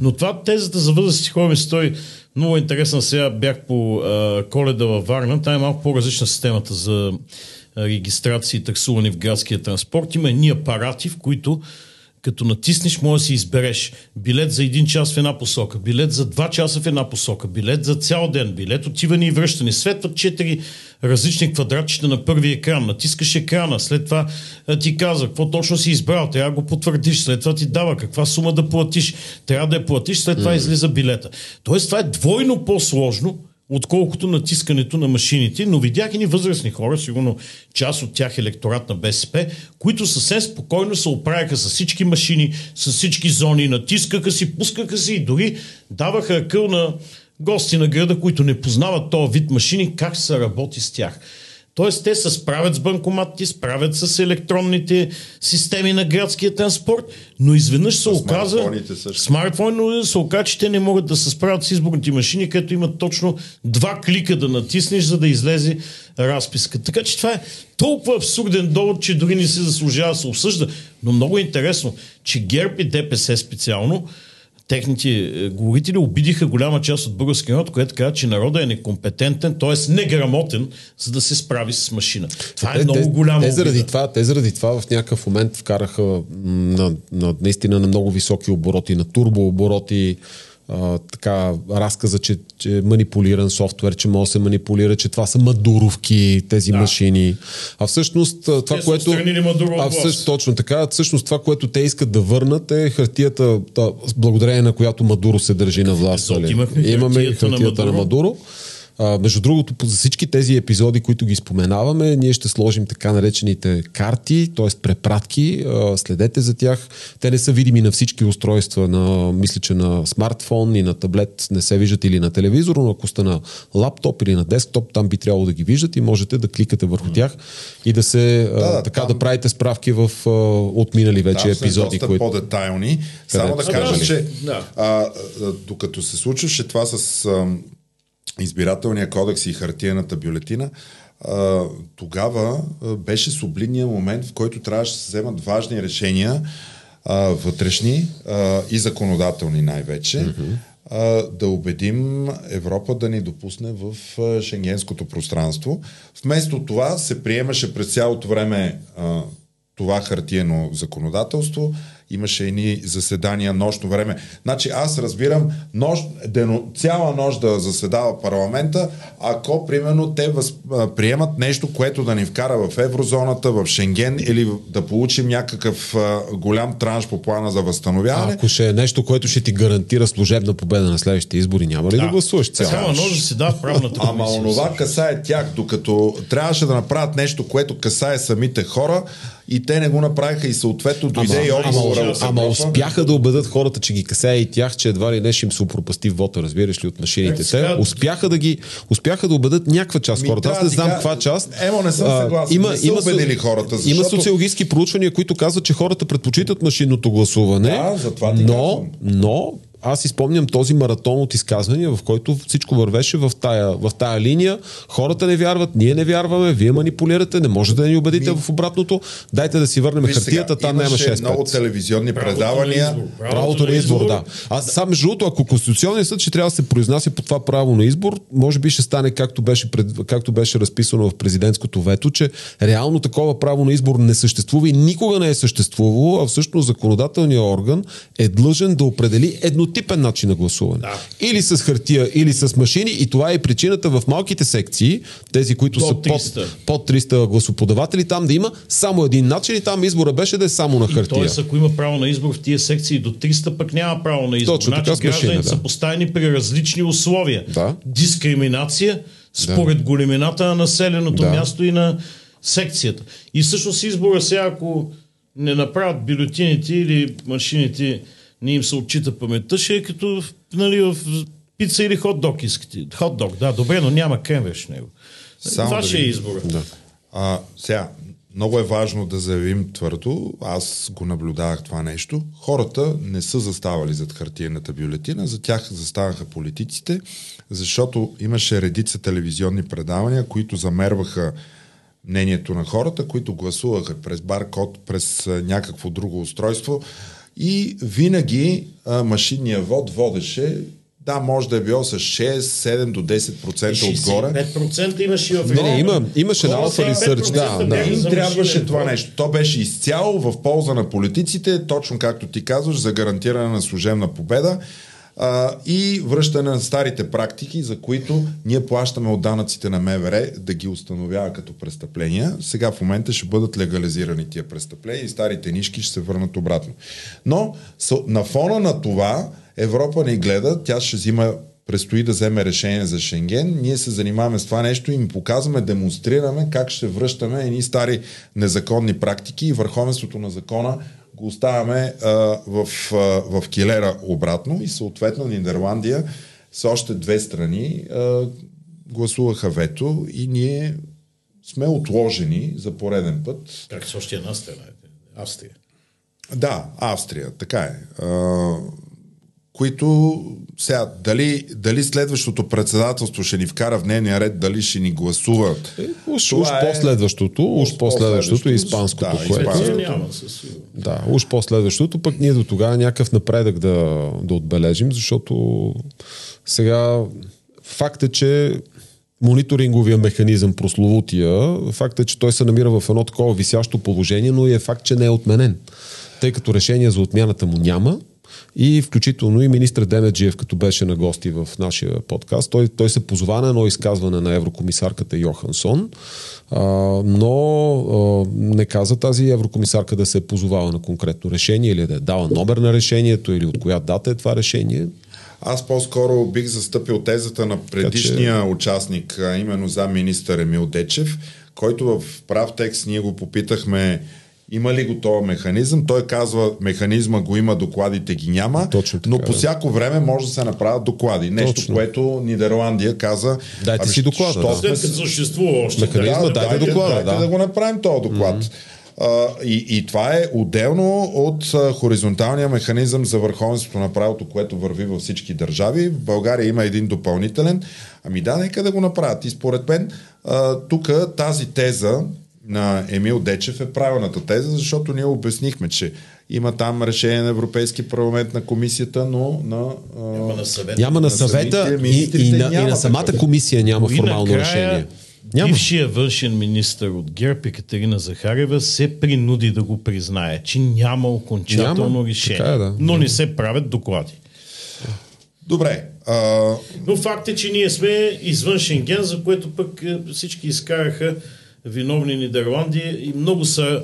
Но това тезата за възрастни хора ми стои много интересна. Сега бях по а, коледа във Варна. Та е малко по-различна системата за регистрация и таксуване в градския транспорт. Има едни апарати, в които като натиснеш, може да си избереш билет за един час в една посока, билет за два часа в една посока, билет за цял ден, билет отиване и връщане. Светват четири различни квадратчета на първи екран. Натискаш екрана, след това ти казва какво точно си избрал, трябва да го потвърдиш, след това ти дава каква сума да платиш, трябва да я платиш, след това излиза билета. Тоест това е двойно по-сложно, отколкото натискането на машините, но видях и ни възрастни хора, сигурно част от тях електорат на БСП, които съвсем спокойно се оправяха с всички машини, с всички зони, натискаха си, пускаха си и дори даваха акъл на гости на града, които не познават този вид машини, как се работи с тях. Тоест, те се справят с банкоматите, справят с електронните системи на градския транспорт, но изведнъж се оказа... смартфоните също. Смартфон, но се оказа, че те не могат да се справят с изборните машини, където имат точно два клика да натиснеш, за да излезе разписка. Така че това е толкова абсурден довод, че дори не се заслужава да се обсъжда. Но много е интересно, че ГЕРБ и ДПС специално техните е, говорители обидиха голяма част от българския народ, което казва, че народа е некомпетентен, т.е. неграмотен, за да се справи с машина. Това е те, много те, голяма те, заради това, те заради това в някакъв момент вкараха на, на, наистина на много високи обороти, на турбообороти, а, така, разказа, че, че е манипулиран софтуер, че може да се манипулира, че това са мадуровки, тези да. машини. А всъщност това, Те което... Мадуро а, всъщност, точно така. Всъщност това, което те искат да върнат е хартията, та, благодарение на която Мадуро се държи на власт. Нали? Имаме хартията на хартията на Мадуро. А, между другото, за всички тези епизоди, които ги споменаваме, ние ще сложим така наречените карти, т.е. препратки. А, следете за тях. Те не са видими на всички устройства, на, мисля, че на смартфон и на таблет не се виждат или на телевизор, но ако сте на лаптоп или на десктоп, там би трябвало да ги виждат и можете да кликате върху тях и да се да, да, така там... да правите справки в а, отминали вече там епизоди. Доста които... по-детайлни. Само да кажа, че да. а, а, докато се случваше това с а, избирателния кодекс и хартиената бюлетина, а, тогава а, беше сублимния момент, в който трябваше да се вземат важни решения, а, вътрешни а, и законодателни най-вече, mm-hmm. а, да убедим Европа да ни допусне в а, шенгенското пространство. Вместо това се приемаше през цялото време а, това хартиено законодателство, имаше едни заседания нощно време. Значи аз разбирам нощ, дено, цяла нощ да заседава парламента, ако примерно те въз, приемат нещо, което да ни вкара в еврозоната, в Шенген или да получим някакъв а, голям транш по плана за възстановяване. А, ако ще е нещо, което ще ти гарантира служебна победа на следващите избори, няма ли да, да гласуваш цяла Цяла нощ си да правилната Ама онова касае тях, докато трябваше да направят нещо, което касае самите хора, и те не го направиха и съответно дойде ама, и отговора. Ама, ама успяха да убедат хората, че ги касае и тях, че едва ли не ще им се пропасти вота, разбираш ли, от машините. Те успяха да ги успяха да убедат някаква част хората. Аз не знам каква част. Емо, не съм съгласен. Има, не са има, убедили хората. Защото... Има социологически проучвания, които казват, че хората предпочитат машинното гласуване. Да, затова но, но аз изпомням този маратон от изказвания, в който всичко вървеше в тая, в тая линия. Хората не вярват, ние не вярваме, вие манипулирате, не можете да ни убедите Ми... в обратното. Дайте да си върнем хартията, там няма 6 много телевизионни предавания. Правото на избор, да. Аз сам, между другото, ако Конституционният съд ще трябва да се произнася по това право на избор, може би ще стане както беше, пред, както беше разписано в президентското вето, че реално такова право на избор не съществува и никога не е съществувало, а всъщност законодателният орган е длъжен да определи едно еднотипен начин на гласуване. Да. Или с хартия, или с машини. И това е причината в малките секции, тези, които са под, под 300 гласоподаватели, там да има само един начин и там избора беше да е само на хартия. Тоест, ако има право на избор в тия секции до 300, пък няма право на избор. Точно, значи гражданите да. са поставени при различни условия. Да. Дискриминация според да. големината на населеното да. място и на секцията. И всъщност избора сега, ако не направят бюлетините или машините не им се отчита паметта, ще е като нали, в пица или хот-дог искате. Хот-дог, да, добре, но няма в него. Само Това да ще е избор. Да. А, сега, много е важно да заявим твърдо, аз го наблюдавах това нещо, хората не са заставали зад хартиената бюлетина, за тях заставаха политиците, защото имаше редица телевизионни предавания, които замерваха мнението на хората, които гласуваха през баркод, през някакво друго устройство. И винаги а, машинния вод водеше да, може да е било с 6, 7 до 10% отгоре. 5% имаше и в Не, не, има, имаше на Alpha Research, да. да. Им трябваше това нещо. То беше изцяло в полза на политиците, точно както ти казваш, за гарантиране на служебна победа а, и връщане на старите практики, за които ние плащаме от данъците на МВР да ги установява като престъпления. Сега в момента ще бъдат легализирани тия престъпления и старите нишки ще се върнат обратно. Но на фона на това Европа ни гледа, тя ще взима предстои да вземе решение за Шенген. Ние се занимаваме с това нещо и им показваме, демонстрираме как ще връщаме едни стари незаконни практики и върховенството на закона го оставяме а, в, а, в килера обратно и съответно Нидерландия с още две страни а, гласуваха вето и ние сме отложени за пореден път. Как с още една страна? Австрия. Да, Австрия, така е. А, които сега, дали, дали следващото председателство ще ни вкара в дневния ред, дали ще ни гласуват. Е, уж, уж е... последващото, уж последващото и испанското, да, което. Испанското. Да, уж последващото, пък ние до тогава някакъв напредък да, да отбележим, защото сега факт е, че мониторинговия механизъм, прословутия, факт е, че той се намира в едно такова висящо положение, но и е факт, че не е отменен. Тъй като решение за отмяната му няма, и включително и министр Демеджиев, като беше на гости в нашия подкаст, той, той се позова на едно изказване на еврокомисарката Йохансон, а, но а, не каза тази еврокомисарка да се е позовава на конкретно решение или да е дала номер на решението или от коя дата е това решение. Аз по-скоро бих застъпил тезата на предишния участник, а именно за министър Емил Дечев, който в прав текст ние го попитахме има ли го този механизъм? Той казва, механизма го има, докладите ги няма, Точно така, но по да. всяко време може да се направят доклади. Нещо, Точно. което Нидерландия каза. Дайте ами, си доклада, що да. сме съществува още. Механизма, да, дайте доклада, дайте да. да го направим този доклад. Mm-hmm. А, и, и това е отделно от а, хоризонталния механизъм за върховенството на правото, което върви във всички държави. В България има един допълнителен. Ами да, нека да го направят. И според мен тук тази теза на Емил Дечев е правилната теза, защото ние обяснихме, че има там решение на Европейски парламент на комисията, но на... А, Няма на съвета. Няма на на съвета самите и, и, на, и на самата такъв. комисия няма И формално накрая решение. Няма. Бившия външен министр от ГЕРБ Екатерина Захарева се принуди да го признае, че няма окончателно Няма, решение. така е, да. Но не се правят доклади. Добре. А, Но факт е, че ние сме извън Шенген, за което пък е, всички изкараха виновни Нидерландия и много се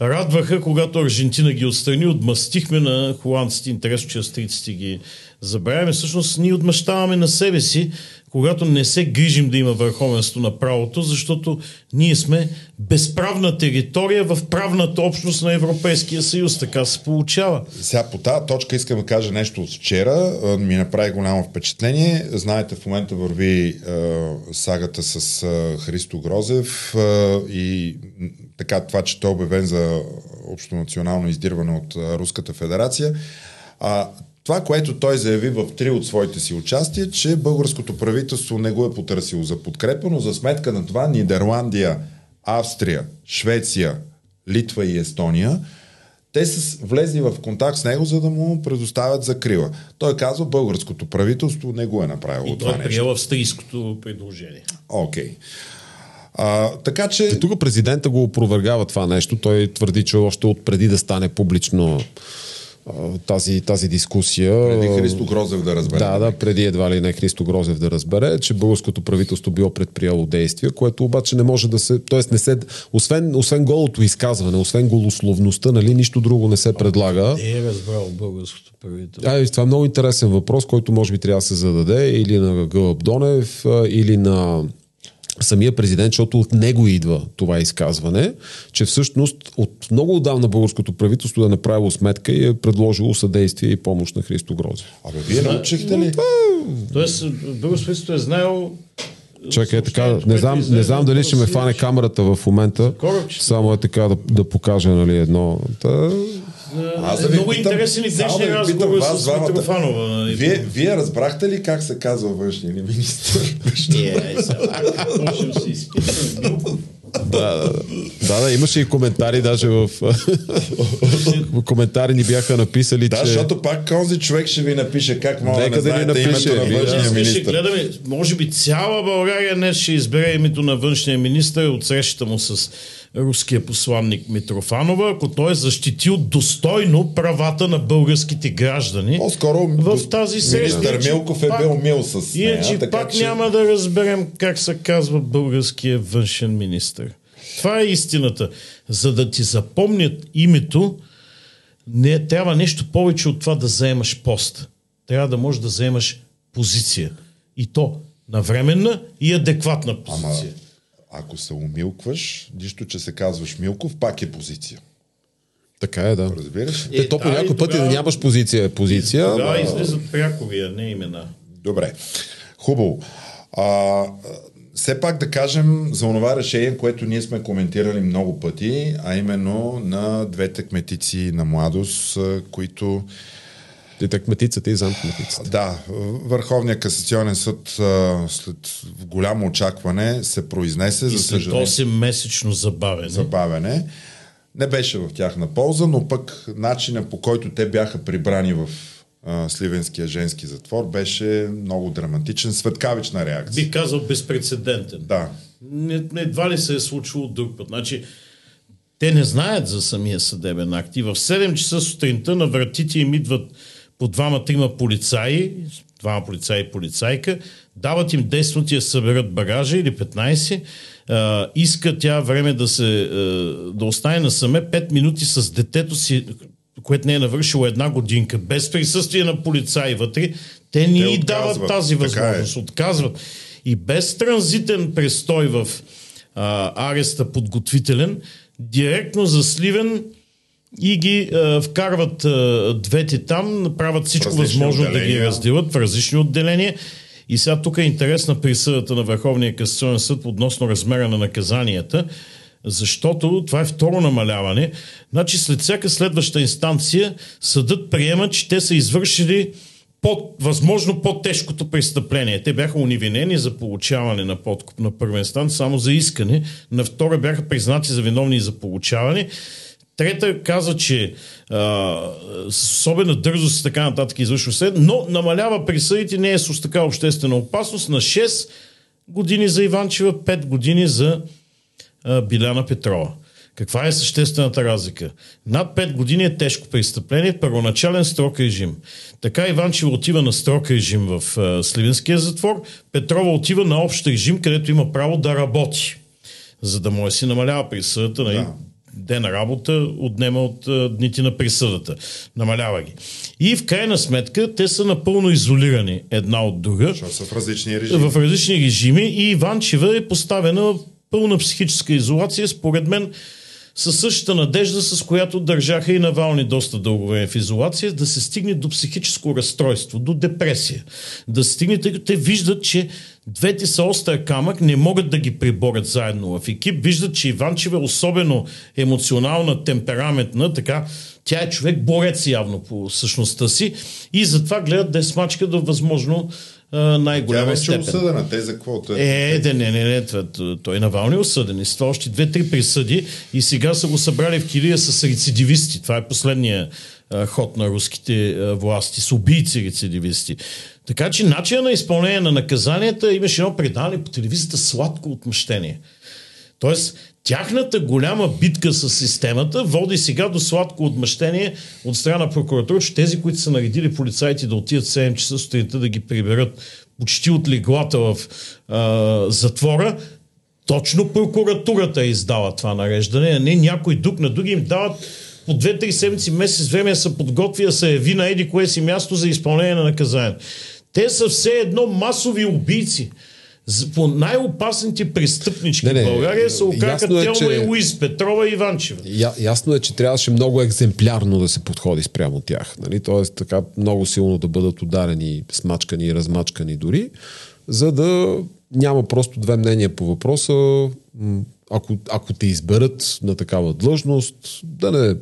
радваха, когато Аржентина ги отстрани, отмъстихме на холандците. Интересно, че австрийците ги забравяме. Всъщност ние отмъщаваме на себе си, когато не се грижим да има върховенство на правото, защото ние сме безправна територия в правната общност на Европейския съюз. Така се получава. Сега по тази точка искам да кажа нещо от вчера. А, Ми направи голямо впечатление. Знаете, в момента върви а, сагата с а, Христо Грозев а, и така това, че той е обявен за общонационално издирване от а, Руската федерация. А, това, което той заяви в три от своите си участия, че българското правителство не го е потърсило за подкрепа, но за сметка на това Нидерландия, Австрия, Швеция, Литва и Естония те са влезли в контакт с него, за да му предоставят закрила. Той казва, българското правителство не го е направило И това той е нещо. приел австрийското предложение. Окей. А, така че... И тук президента го опровергава това нещо. Той твърди, че още от преди да стане публично тази, тази дискусия. Преди Христо Грозев да разбере. Да, да, преди едва ли не Христо Грозев да разбере, че българското правителство било предприело действия, което обаче не може да се. Тоест, не се. Освен, освен голото изказване, освен голословността, нали, нищо друго не се предлага. Не е разбрал българското правителство. А, и това е много интересен въпрос, който може би трябва да се зададе или на Гълъб Донев, или на самия президент, защото от него идва това изказване, че всъщност от много отдавна българското правителство да е направило сметка и е предложило съдействие и помощ на Христо Грозев. Абе, вие научихте ли? Тоест, българското правителство е знаел Чакай, така, съобщението, не знам, не знам дали ще ме фане камерата в момента. Само е така да, да покажа нали, едно. Та, Аз е да ви много питам, интересен и днешния да ви питам разговор вас с двамата. Митрофанова. нали? Вие, вие разбрахте ли как се казва външния ни министр? Е, е, сега, Можем да се изпитаме. Да, да, да, имаше и коментари, даже в коментари ни бяха написали, да, че... защото пак този човек ще ви напише как мога Нека да да не ни знаете напише, името на външния ще министр. гледаме, може би цяла България днес ще избере името на външния министр от срещата му с руския посланник Митрофанова, ако той е защитил достойно правата на българските граждани. По-скоро в тази среща. министър Милков е бил мил с нея. Иначе така пак че... няма да разберем как се казва българския външен министр. Това е истината. За да ти запомнят името, не трябва нещо повече от това да заемаш пост. Трябва да можеш да заемаш позиция. И то навременна и адекватна Ама, позиция. Ако се умилкваш, нищо, че се казваш Милков, пак е позиция. Така е, да. Разбираш? Е, то по да, някой път тогава- нямаш позиция е позиция. Да, ама- излизат прякори, а не имена. Добре. Хубаво. А, все пак да кажем за онова решение, което ние сме коментирали много пъти, а именно на двете кметици на младост, а, които И так метицата и замкметицата. да, Върховният касационен съд а, след голямо очакване се произнесе, И за съжаление. 8-месечно забавене. забавяне. Не беше в тяхна полза, но пък начина по който те бяха прибрани в Сливенския женски затвор беше много драматичен, светкавична реакция. Бих казал безпредседентен. Да. Не, не, едва ли се е случило друг път. Значи, те не знаят за самия съдебен акт. И в 7 часа сутринта на вратите им идват по двама-трима полицаи, двама полицаи и полицайка, дават им 10 минути да съберат багажа или 15, а, иска тя време да се а, да остане насаме 5 минути с детето си, което не е навършило една годинка, без присъствие на полицаи вътре, те ни Те дават тази е. възможност. Отказват. И без транзитен престой в а, ареста подготвителен, директно за Сливен и ги а, вкарват а, двете там, правят всичко различни възможно да ги отделения. разделят в различни отделения. И сега тук е интересна присъдата на Върховния касационен съд относно размера на наказанията, защото това е второ намаляване. Значи след всяка следваща инстанция съдът приема, че те са извършили по, възможно по-тежкото престъпление. Те бяха унивинени за получаване на подкуп на първа инстанция, само за искане. На втора бяха признати за виновни за получаване. Трета каза, че а, особена дързост и така нататък извършва се, но намалява присъдите, не е с така обществена опасност на 6 години за Иванчева, 5 години за а, Биляна Петрова. Каква е съществената разлика? Над 5 години е тежко престъпление, първоначален строг режим. Така Иванчева отива на строг режим в а, Сливенския затвор, Петрова отива на общ режим, където има право да работи, за да може си намалява присъдата. Нали? Да. Ден работа отнема от а, дните на присъдата. Намалява ги. И в крайна сметка те са напълно изолирани една от друга Защото са в различни режими. в различни режими и Иванчева е поставена в пълна психическа изолация, според мен със същата надежда, с която държаха и Навални доста дълго време в изолация, да се стигне до психическо разстройство, до депресия. Да се стигне, тъй като те виждат, че двете са остър камък, не могат да ги приборят заедно в екип. Виждат, че Иванчева е особено емоционална, темпераментна, така тя е човек борец явно по същността си и затова гледат да е смачка до възможно Тя най-голяма вече е степен. осъдена. Те за какво? Е, да, не, не, не, това, той Навални е осъден. И с това още две-три присъди и сега са го събрали в Килия с рецидивисти. Това е последния ход на руските власти, с убийци рецидивисти. Така че начинът на изпълнение на наказанията имаше едно предаване по телевизията Сладко отмъщение. Тоест, тяхната голяма битка с системата води сега до сладко отмъщение от страна на прокуратура, че тези, които са наредили полицаите да отидат в 7 часа сутринта да ги приберат почти от леглата в а, затвора, точно прокуратурата е издала това нареждане, а не някой друг на други им дават по 2-3 седмици, месец време се подготви да се яви на еди кое си място за изпълнение на наказанието. Те са все едно масови убийци. По най-опасните престъпнички Не, не, в България се ясно е, Телма че- и Луис, Петрова и Иванчева. Я, ясно е, че трябваше много екземплярно да се подходи спрямо тях. Нали? Тоест така много силно да бъдат ударени, смачкани и размачкани дори, за да няма просто две мнения по въпроса. Ако, ако те изберат на такава длъжност, да не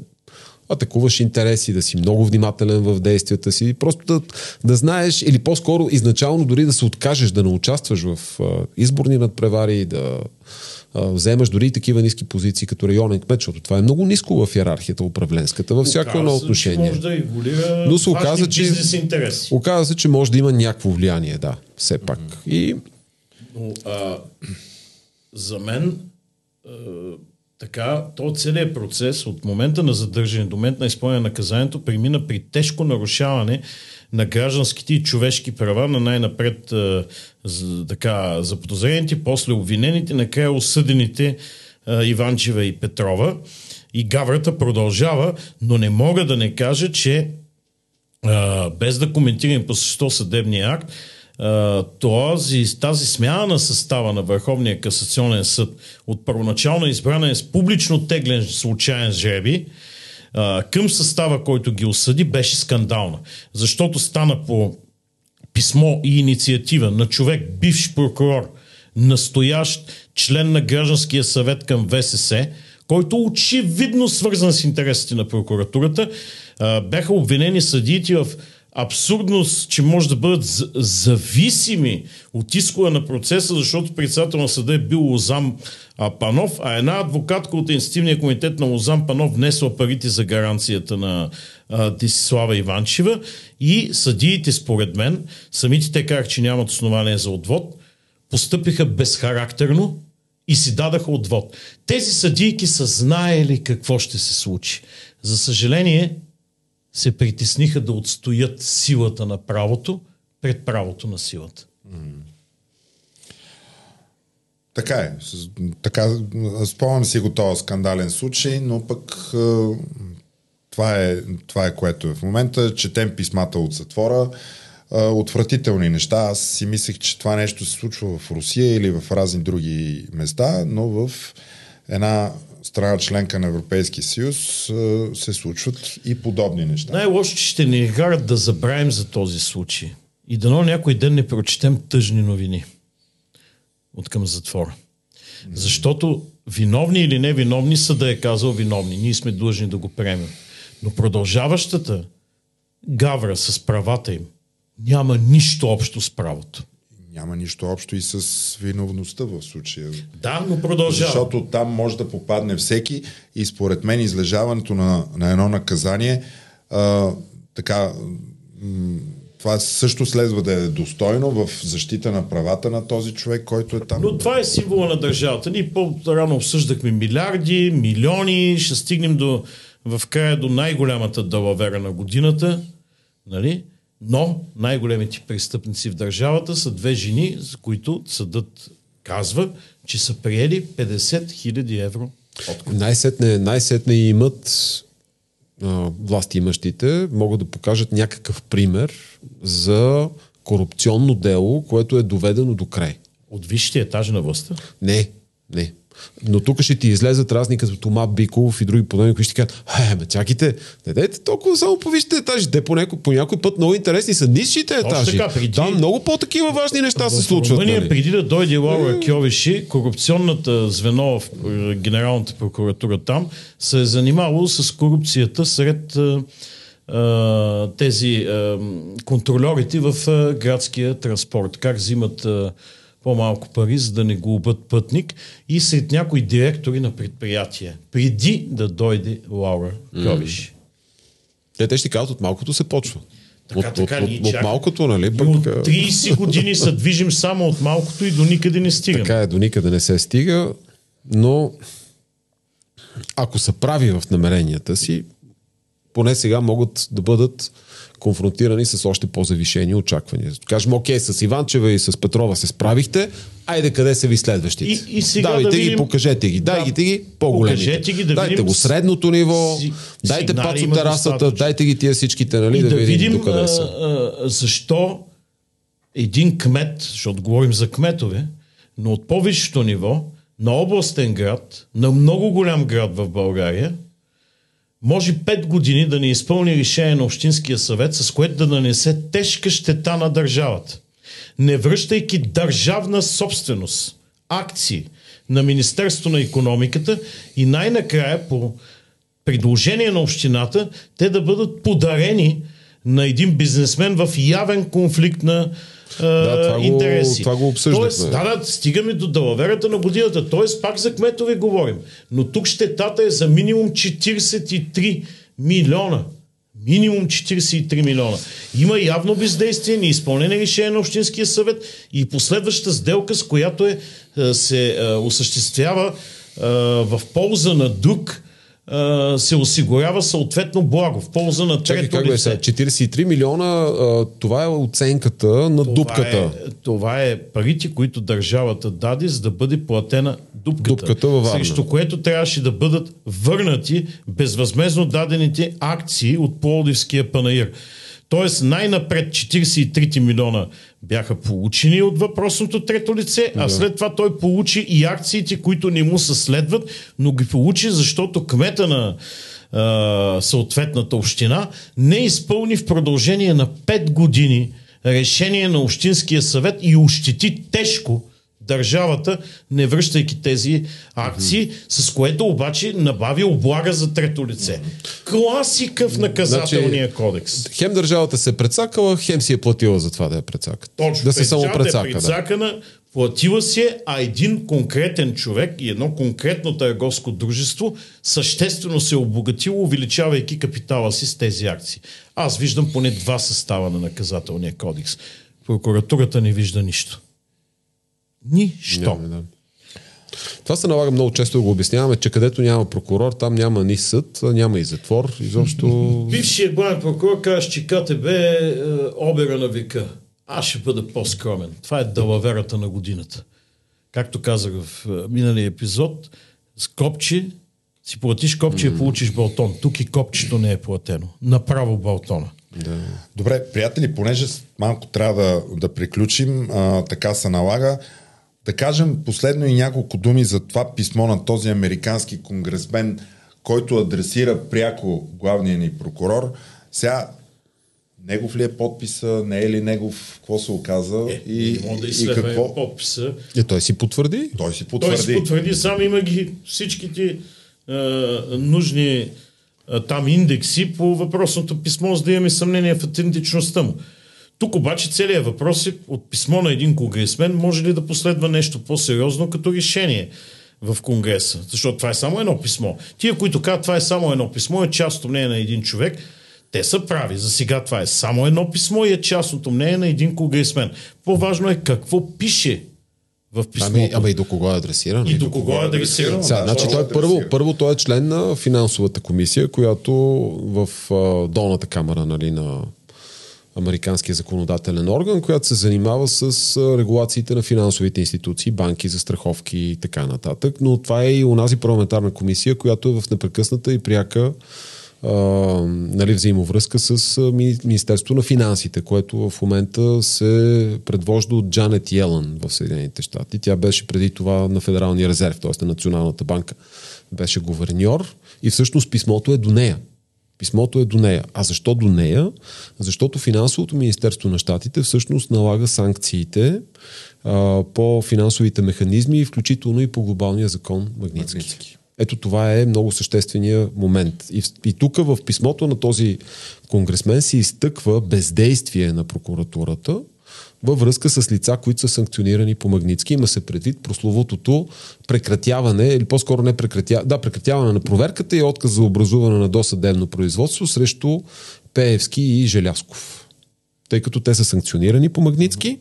атакуваш интереси, да си много внимателен в действията си, просто да, да знаеш или по-скоро изначално дори да се откажеш да не участваш в а, изборни надпревари, да а, вземаш дори и такива ниски позиции като районен кмет, защото това е много ниско в иерархията управленската, във всяко едно Оказа отношение. Може да регулира Но се оказа, че-. Оказва се, че може да има някакво влияние, да, все пак. И Но а, за мен а, така, то целият процес от момента на задържане до момента на изпълнение на наказанието премина при тежко нарушаване на гражданските и човешки права на най-напред така, заподозрените, после обвинените, накрая осъдените Иванчева и Петрова. И гаврата продължава, но не мога да не кажа, че без да коментирам по същество съдебния акт, този, тази смяна на състава на Върховния касационен съд от първоначално избрана с публично теглен случайен жреби към състава, който ги осъди, беше скандална. Защото стана по писмо и инициатива на човек, бивш прокурор, настоящ член на гражданския съвет към ВСС, който очевидно свързан с интересите на прокуратурата, бяха обвинени съдиите в абсурдност, че може да бъдат зависими от изхода на процеса, защото председател на съда е бил Лозам а, Панов, а една адвокатка от Институтния комитет на Лозам Панов внесла парите за гаранцията на Десислава Иванчева и съдиите, според мен, самите те казах, че нямат основание за отвод, постъпиха безхарактерно и си дадаха отвод. Тези съдийки са знаели какво ще се случи. За съжаление, се притесниха да отстоят силата на правото пред правото на силата. Така е. Така, спомням си го този скандален случай, но пък е, Това е, това е което е в момента. Четем писмата от затвора. А, отвратителни неща. Аз си мислех, че това нещо се случва в Русия или в разни други места, но в една страна членка на Европейския съюз се случват и подобни неща. Най-лошо, че ще ни карат да забравим за този случай. И дано някой ден не прочетем тъжни новини от към затвора. Защото виновни или невиновни съда е казал виновни. Ние сме длъжни да го приемем. Но продължаващата гавра с правата им няма нищо общо с правото. Няма нищо общо и с виновността в случая. Да, но продължава. Защото там може да попадне всеки и според мен излежаването на, на едно наказание а, така м- това също следва да е достойно в защита на правата на този човек, който е там. Но това е символа на държавата. Ние по-рано обсъждахме милиарди, милиони, ще стигнем до, в края до най-голямата далавера на годината. Нали? Но най-големите престъпници в държавата са две жени, за които съдът казва, че са приели 50 000 евро. Най-сетне, най-сетне имат а, власти имащите, могат да покажат някакъв пример за корупционно дело, което е доведено до край. От висшите етажи на властта? Не, не. Но тук ще ти излезат разни като Тома Биков и други подобни, които ще кажат, е, ме чакайте, не дайте толкова само по висшите етажи. Те по някой, по някой път много интересни са нисшите етажи. така, преди- Там много по-такива важни неща се случват. Румъния, Нали? преди да дойде Лаура Кьовиши, корупционната звено в е, Генералната прокуратура там се е занимавало с корупцията сред е, е, тези е, контролерите в е, градския транспорт. Как взимат е, по-малко пари, за да не губят пътник и сред някои директори на предприятия, преди да дойде Лаура Кьовиши. Те, те ще кажат, от малкото се почва. Така, от, така, от, от, от малкото, нали? Пък, от а, 30 години се движим само от малкото и до никъде не стигаме. Така е, до никъде не се стига, но ако са прави в намеренията си, поне сега могат да бъдат конфронтирани с още по-завишени очаквания. Кажем, окей, с Иванчева и с Петрова се справихте, айде къде са ви следващите? И- и сега Давайте да ги, видим- покажете ги, Да. дайте ги по-големите. Ги, да дайте видим го средното ниво, си- дайте пацо има терасата, дайте ги тия всичките, нали, и да, да видим докъде а, са. а, защо един кмет, защото говорим за кметове, но от по-висшето ниво, на областен град, на много голям град в България, може 5 години да не изпълни решение на Общинския съвет, с което да нанесе тежка щета на държавата. Не връщайки държавна собственост, акции на Министерство на економиката и най-накрая по предложение на общината, те да бъдат подарени на един бизнесмен в явен конфликт на а, Да, това го- интереси. това го обсъждахме. Тоест, да, да, стигаме до далаверата на годината. Тоест, пак за кметове говорим. Но тук щетата е за минимум 43 милиона. Минимум 43 милиона. Има явно бездействие, неизпълнение решение на Общинския съвет и последваща сделка, с която е, е, се е, осъществява е, в полза на друг, е, се осигурява съответно благо, в полза на Чакай, трето бе лице. сега? 43 милиона, а, това е оценката на дупката. Това е, това е парите, които държавата даде, за да бъде платена дупката. Дупката във Варна. Срещу което трябваше да бъдат върнати безвъзмезно дадените акции от Пловдивския панаир. Тоест най-напред 43 милиона бяха получени от въпросното трето лице, а след това той получи и акциите, които не му се следват, но ги получи, защото кмета на а, съответната община не изпълни в продължение на 5 години решение на Общинския съвет и ощети тежко държавата, не връщайки тези акции, с което обаче набави облага за трето лице. Класика в наказателния кодекс. Хем държавата се е прецакала, хем си е платила за това да я прецакат. Точно. да се само прецака. Е Да. прецакана, платила си е, а един конкретен човек и едно конкретно търговско дружество съществено се е обогатило, увеличавайки капитала си с тези акции. Аз виждам поне два състава на наказателния кодекс. Прокуратурата не вижда нищо. Нищо. Няма, да. Това се налага много често да го обясняваме, че където няма прокурор, там няма ни съд, няма и затвор. Изобщо... Бившият главен прокурор казва, че КТБ е е, обера на века. Аз ще бъда по-скромен. Това е далаверата на годината. Както казах в е, миналия епизод, Скопче си платиш копче и получиш балтон. Тук и копчето не е платено. Направо балтона. Да. Добре, приятели, понеже с- малко трябва да, да приключим, а, така се налага. Да кажем последно и няколко думи за това писмо на този американски конгресмен, който адресира пряко главния ни прокурор. Сега, негов ли е подписа, не е ли негов, какво се оказа Е, и, да и какво? подписа. И той си потвърди. Той си Той потвърди. си потвърди, сам има ги всичките а, нужни а, там индекси по въпросното писмо, за да имаме съмнение в автентичността му. Тук обаче целият въпрос е от писмо на един конгресмен може ли да последва нещо по-сериозно като решение в Конгреса. Защото това е само едно писмо. Тия, които казват, това е само едно писмо, е част от мнение на един човек, те са прави. За сега това е само едно писмо и е частното мнение на един конгресмен. По-важно е какво пише в писмото. Ами, ама и до кого е адресиран? И до кого е адресирано? Сега, Да, значи това той е първо, първо той е член на финансовата комисия, която в а, долната камера нали, на Американския законодателен орган, която се занимава с регулациите на финансовите институции, банки, застраховки и така нататък. Но това е и онази парламентарна комисия, която е в непрекъсната и пряка а, нали, взаимовръзка с Министерство на финансите, което в момента се предвожда от Джанет Йелън в Съединените щати. Тя беше преди това на Федералния резерв, т.е. на Националната банка. Беше говерньор и всъщност писмото е до нея. Писмото е до нея. А защо до нея? Защото финансовото министерство на щатите всъщност налага санкциите а, по финансовите механизми, включително и по глобалния закон Магницки. Магнитски. Ето това е много съществения момент. И, и тук в писмото на този конгресмен се изтъква бездействие на прокуратурата във връзка с лица, които са санкционирани по Магницки. Има се предвид прословутото прекратяване, или по-скоро не прекратяване, да, прекратяване на проверката и отказ за образуване на досъдебно производство срещу Пеевски и Желясков. Тъй като те са санкционирани по Магницки,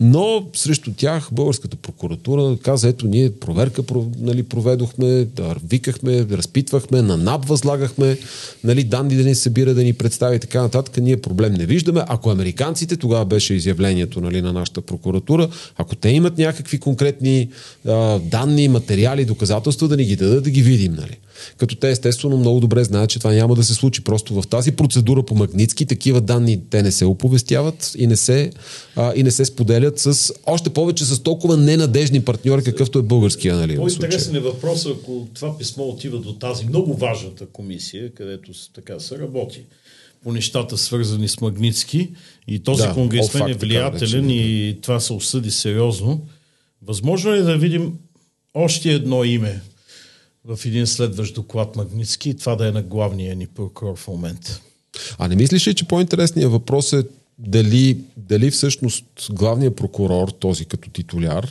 но срещу тях българската прокуратура каза, ето ние проверка про- нали, проведохме, да, викахме, разпитвахме, на НАП възлагахме, нали, данни да ни събира, да ни представи и така нататък. Ние проблем не виждаме. Ако американците, тогава беше изявлението нали, на нашата прокуратура, ако те имат някакви конкретни а, данни, материали, доказателства, да ни ги дадат, да ги видим. Нали. Като те естествено много добре знаят, че това няма да се случи. Просто в тази процедура по Магницки такива данни те не се оповестяват и не се, а, и не се споделят с още повече с толкова ненадежни партньори, какъвто е българския. Нали. По-интересен е въпросът, ако това писмо отива до тази много важната комисия, където така се работи по нещата свързани с Магницки и този Да, конгресмен е fact, така влиятелен наречения, и това се осъди сериозно. Възможно е да видим още едно име в един следващ доклад Магницки и това да е на главния ни прокурор в момента. А не мислиш ли, че по-интересният въпрос е дали, дали всъщност главният прокурор, този като титуляр,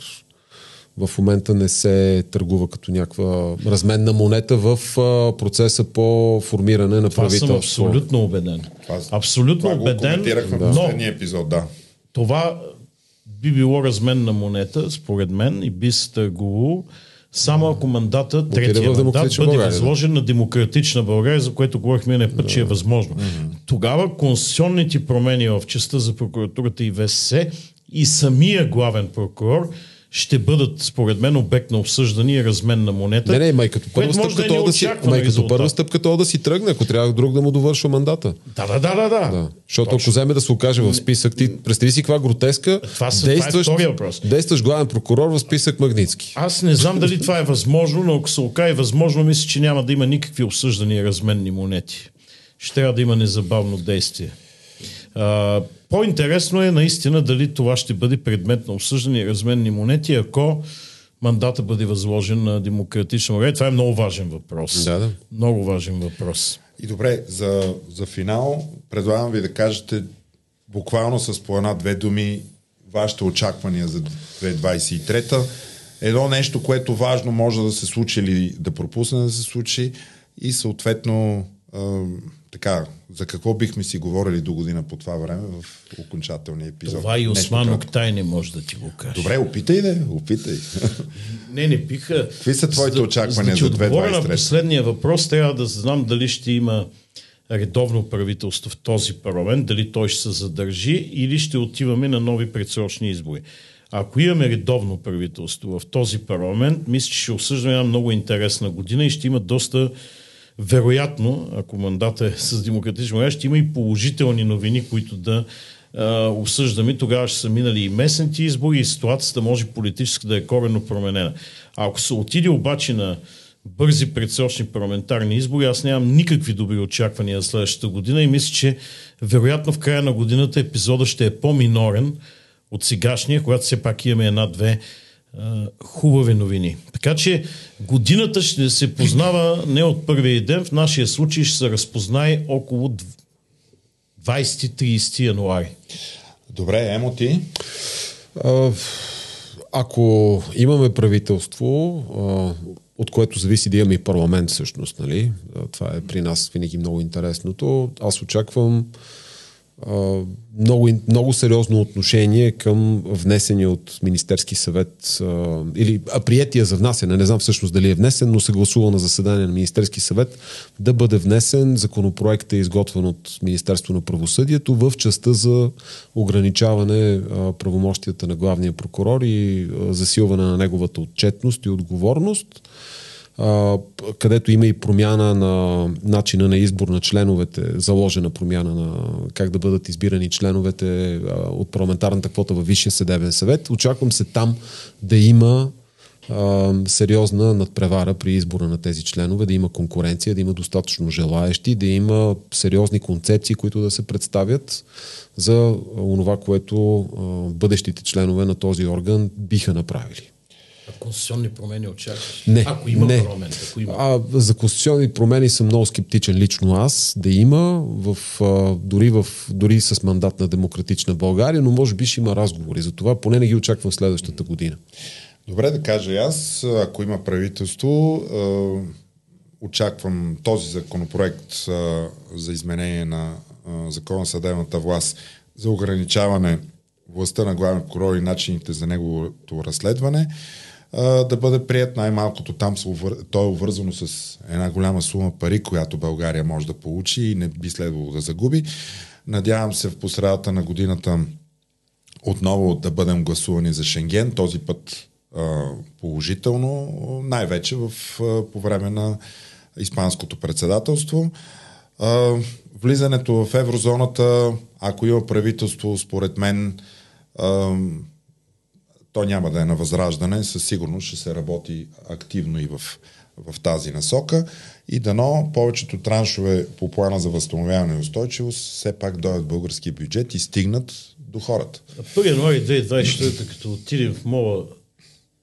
в момента не се търгува като някаква разменна монета в процеса по формиране на Това съм абсолютно убеден. Това- абсолютно Това го убеден, в но последния епизод, да. това би било разменна монета, според мен, и би се търгувало само ако мандата, третия мандат, бъде България, да. възложен на демократична България, за което говорихме не път, че е възможно. Тогава конституционните промени в частта за прокуратурата и ВСС и самия главен прокурор ще бъдат, според мен, обект на обсъждане и размен на монета. Не, не, май като първа стъпка, да то е да си, май като първа стъпка то да си тръгне, ако трябва друг да му довършва мандата. Да, да, да, да. да. Да. Защото ако вземе да се окаже в списък, ти представи си каква гротеска, Това са- това е въпрос. действащ главен прокурор в списък Магницки. Аз не знам дали това е възможно, но ако се окаже възможно, мисля, че няма да има никакви обсъждания и разменни монети. Ще трябва да има незабавно действие. По-интересно е наистина дали това ще бъде предмет на обсъждане и разменни монети, ако мандата бъде възложен на демократична България. Това е много важен въпрос. Да, да. Много важен въпрос. И добре, за, за финал предлагам ви да кажете буквално с по една-две думи вашите очаквания за 2023. Едно нещо, което важно може да се случи или да пропусне да се случи и съответно така, за какво бихме си говорили до година по това време в окончателния епизод. Това и Осман. Октай не може да ти го каже. Добре, опитай да, опитай. Не, не биха. Какви са твоите За очаквания за за ти отговоря на 2023? последния въпрос, трябва да знам дали ще има редовно правителство в този парламент, дали той ще се задържи или ще отиваме на нови предсрочни избори. Ако имаме редовно правителство в този парламент, мисля, че ще осъждаме една много интересна година и ще има доста вероятно, ако мандата е с демократична ще има и положителни новини, които да а, осъждаме. Тогава ще са минали и местните избори и ситуацията може политически да е коренно променена. А ако се отиде обаче на бързи предсрочни парламентарни избори, аз нямам никакви добри очаквания за следващата година и мисля, че вероятно в края на годината епизода ще е по-минорен от сегашния, когато все пак имаме една-две хубави новини. Така че годината ще се познава не от първия ден, в нашия случай ще се разпознае около 20-30 януари. Добре, Емо ти? ако имаме правителство, от което зависи да имаме и парламент всъщност, нали? Това е при нас винаги много интересното. Аз очаквам много, много сериозно отношение към внесения от Министерски съвет или а, приятия за внасяне, не знам всъщност дали е внесен, но се гласува на заседание на Министерски съвет да бъде внесен. Законопроектът е изготвен от Министерство на правосъдието в частта за ограничаване правомощията на главния прокурор и засилване на неговата отчетност и отговорност където има и промяна на начина на избор на членовете, заложена промяна на как да бъдат избирани членовете от парламентарната квота във Висшия съдебен съвет. Очаквам се там да има сериозна надпревара при избора на тези членове, да има конкуренция, да има достатъчно желаещи, да има сериозни концепции, които да се представят за това, което бъдещите членове на този орган биха направили. Конституционни промени очакваш? Не. Ако има не. парламент, ако има. А, за конституционни промени съм много скептичен лично аз да има, в, а, дори, в, дори с мандат на демократична България, но може би ще има разговори за това, поне не ги очаквам следващата година. Добре да кажа аз, ако има правителство, очаквам този законопроект за изменение на закона съдебната власт за ограничаване властта на главен прокурор и начините за неговото разследване да бъде прият най-малкото там. То е увързано с една голяма сума пари, която България може да получи и не би следвало да загуби. Надявам се в посредата на годината отново да бъдем гласувани за Шенген, този път положително, най-вече в, по време на Испанското председателство. Влизането в еврозоната, ако има правителство, според мен, то няма да е на възраждане, със сигурност ще се работи активно и в, в тази насока и дано повечето траншове по плана за възстановяване и устойчивост все пак дойдат българския бюджет и стигнат до хората. А 1 януари 2024, като отидем в мола,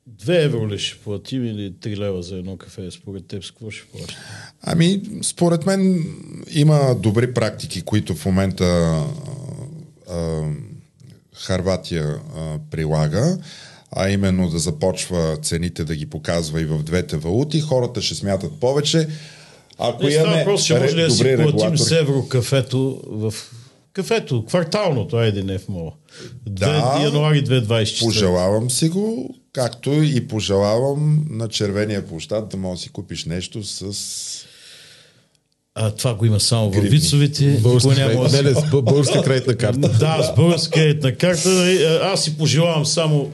2 евро ли ще платим или 3 лева за едно кафе? Според теб с какво ще плаща? Ами, според мен има добри практики, които в момента а, Харватия а, прилага, а именно да започва цените да ги показва и в двете валути, хората ще смятат повече. Ако Не, имаме въпрос, ще може ли да си платим с евро кафето в кафето, кварталното, айде не в мола. Да, януари 2024. Пожелавам си го, както и пожелавам на червения площад да може да си купиш нещо с а, това го има само в вицовете. Българска, няма... не, не, с българска кредитна карта. да, с българска кредитна карта. Аз си пожелавам само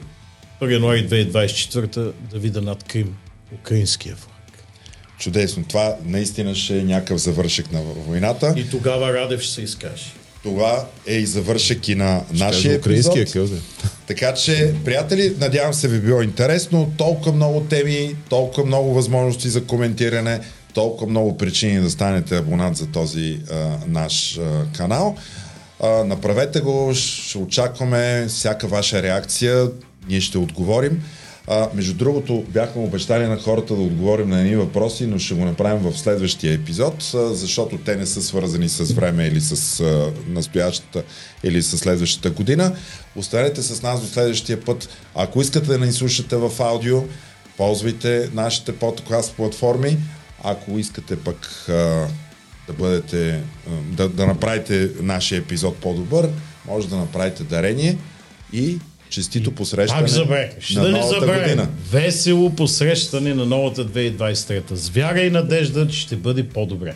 1 януари 2024 да видя над Крим украинския флаг. Чудесно. Това наистина ще е някакъв завършек на войната. И тогава Радев ще се изкаже. Това е и завършек и на ще нашия епизод. Кълзе. Така че, приятели, надявам се ви било интересно. Толкова много теми, толкова много възможности за коментиране толкова много причини да станете абонат за този а, наш а, канал. А, направете го, ще очакваме всяка ваша реакция, ние ще отговорим. А, между другото, бяхме обещали на хората да отговорим на едни въпроси, но ще го направим в следващия епизод, а, защото те не са свързани с време или с а, настоящата или с следващата година. Останете с нас до следващия път. Ако искате да ни слушате в аудио, ползвайте нашите подкаст платформи. Ако искате пък а, да бъдете, а, да, да направите нашия епизод по-добър, може да направите дарение и честито посрещане Ще на да новата забравя. година. Весело посрещане на новата 2023. С вяра и надежда, че ще бъде по-добре.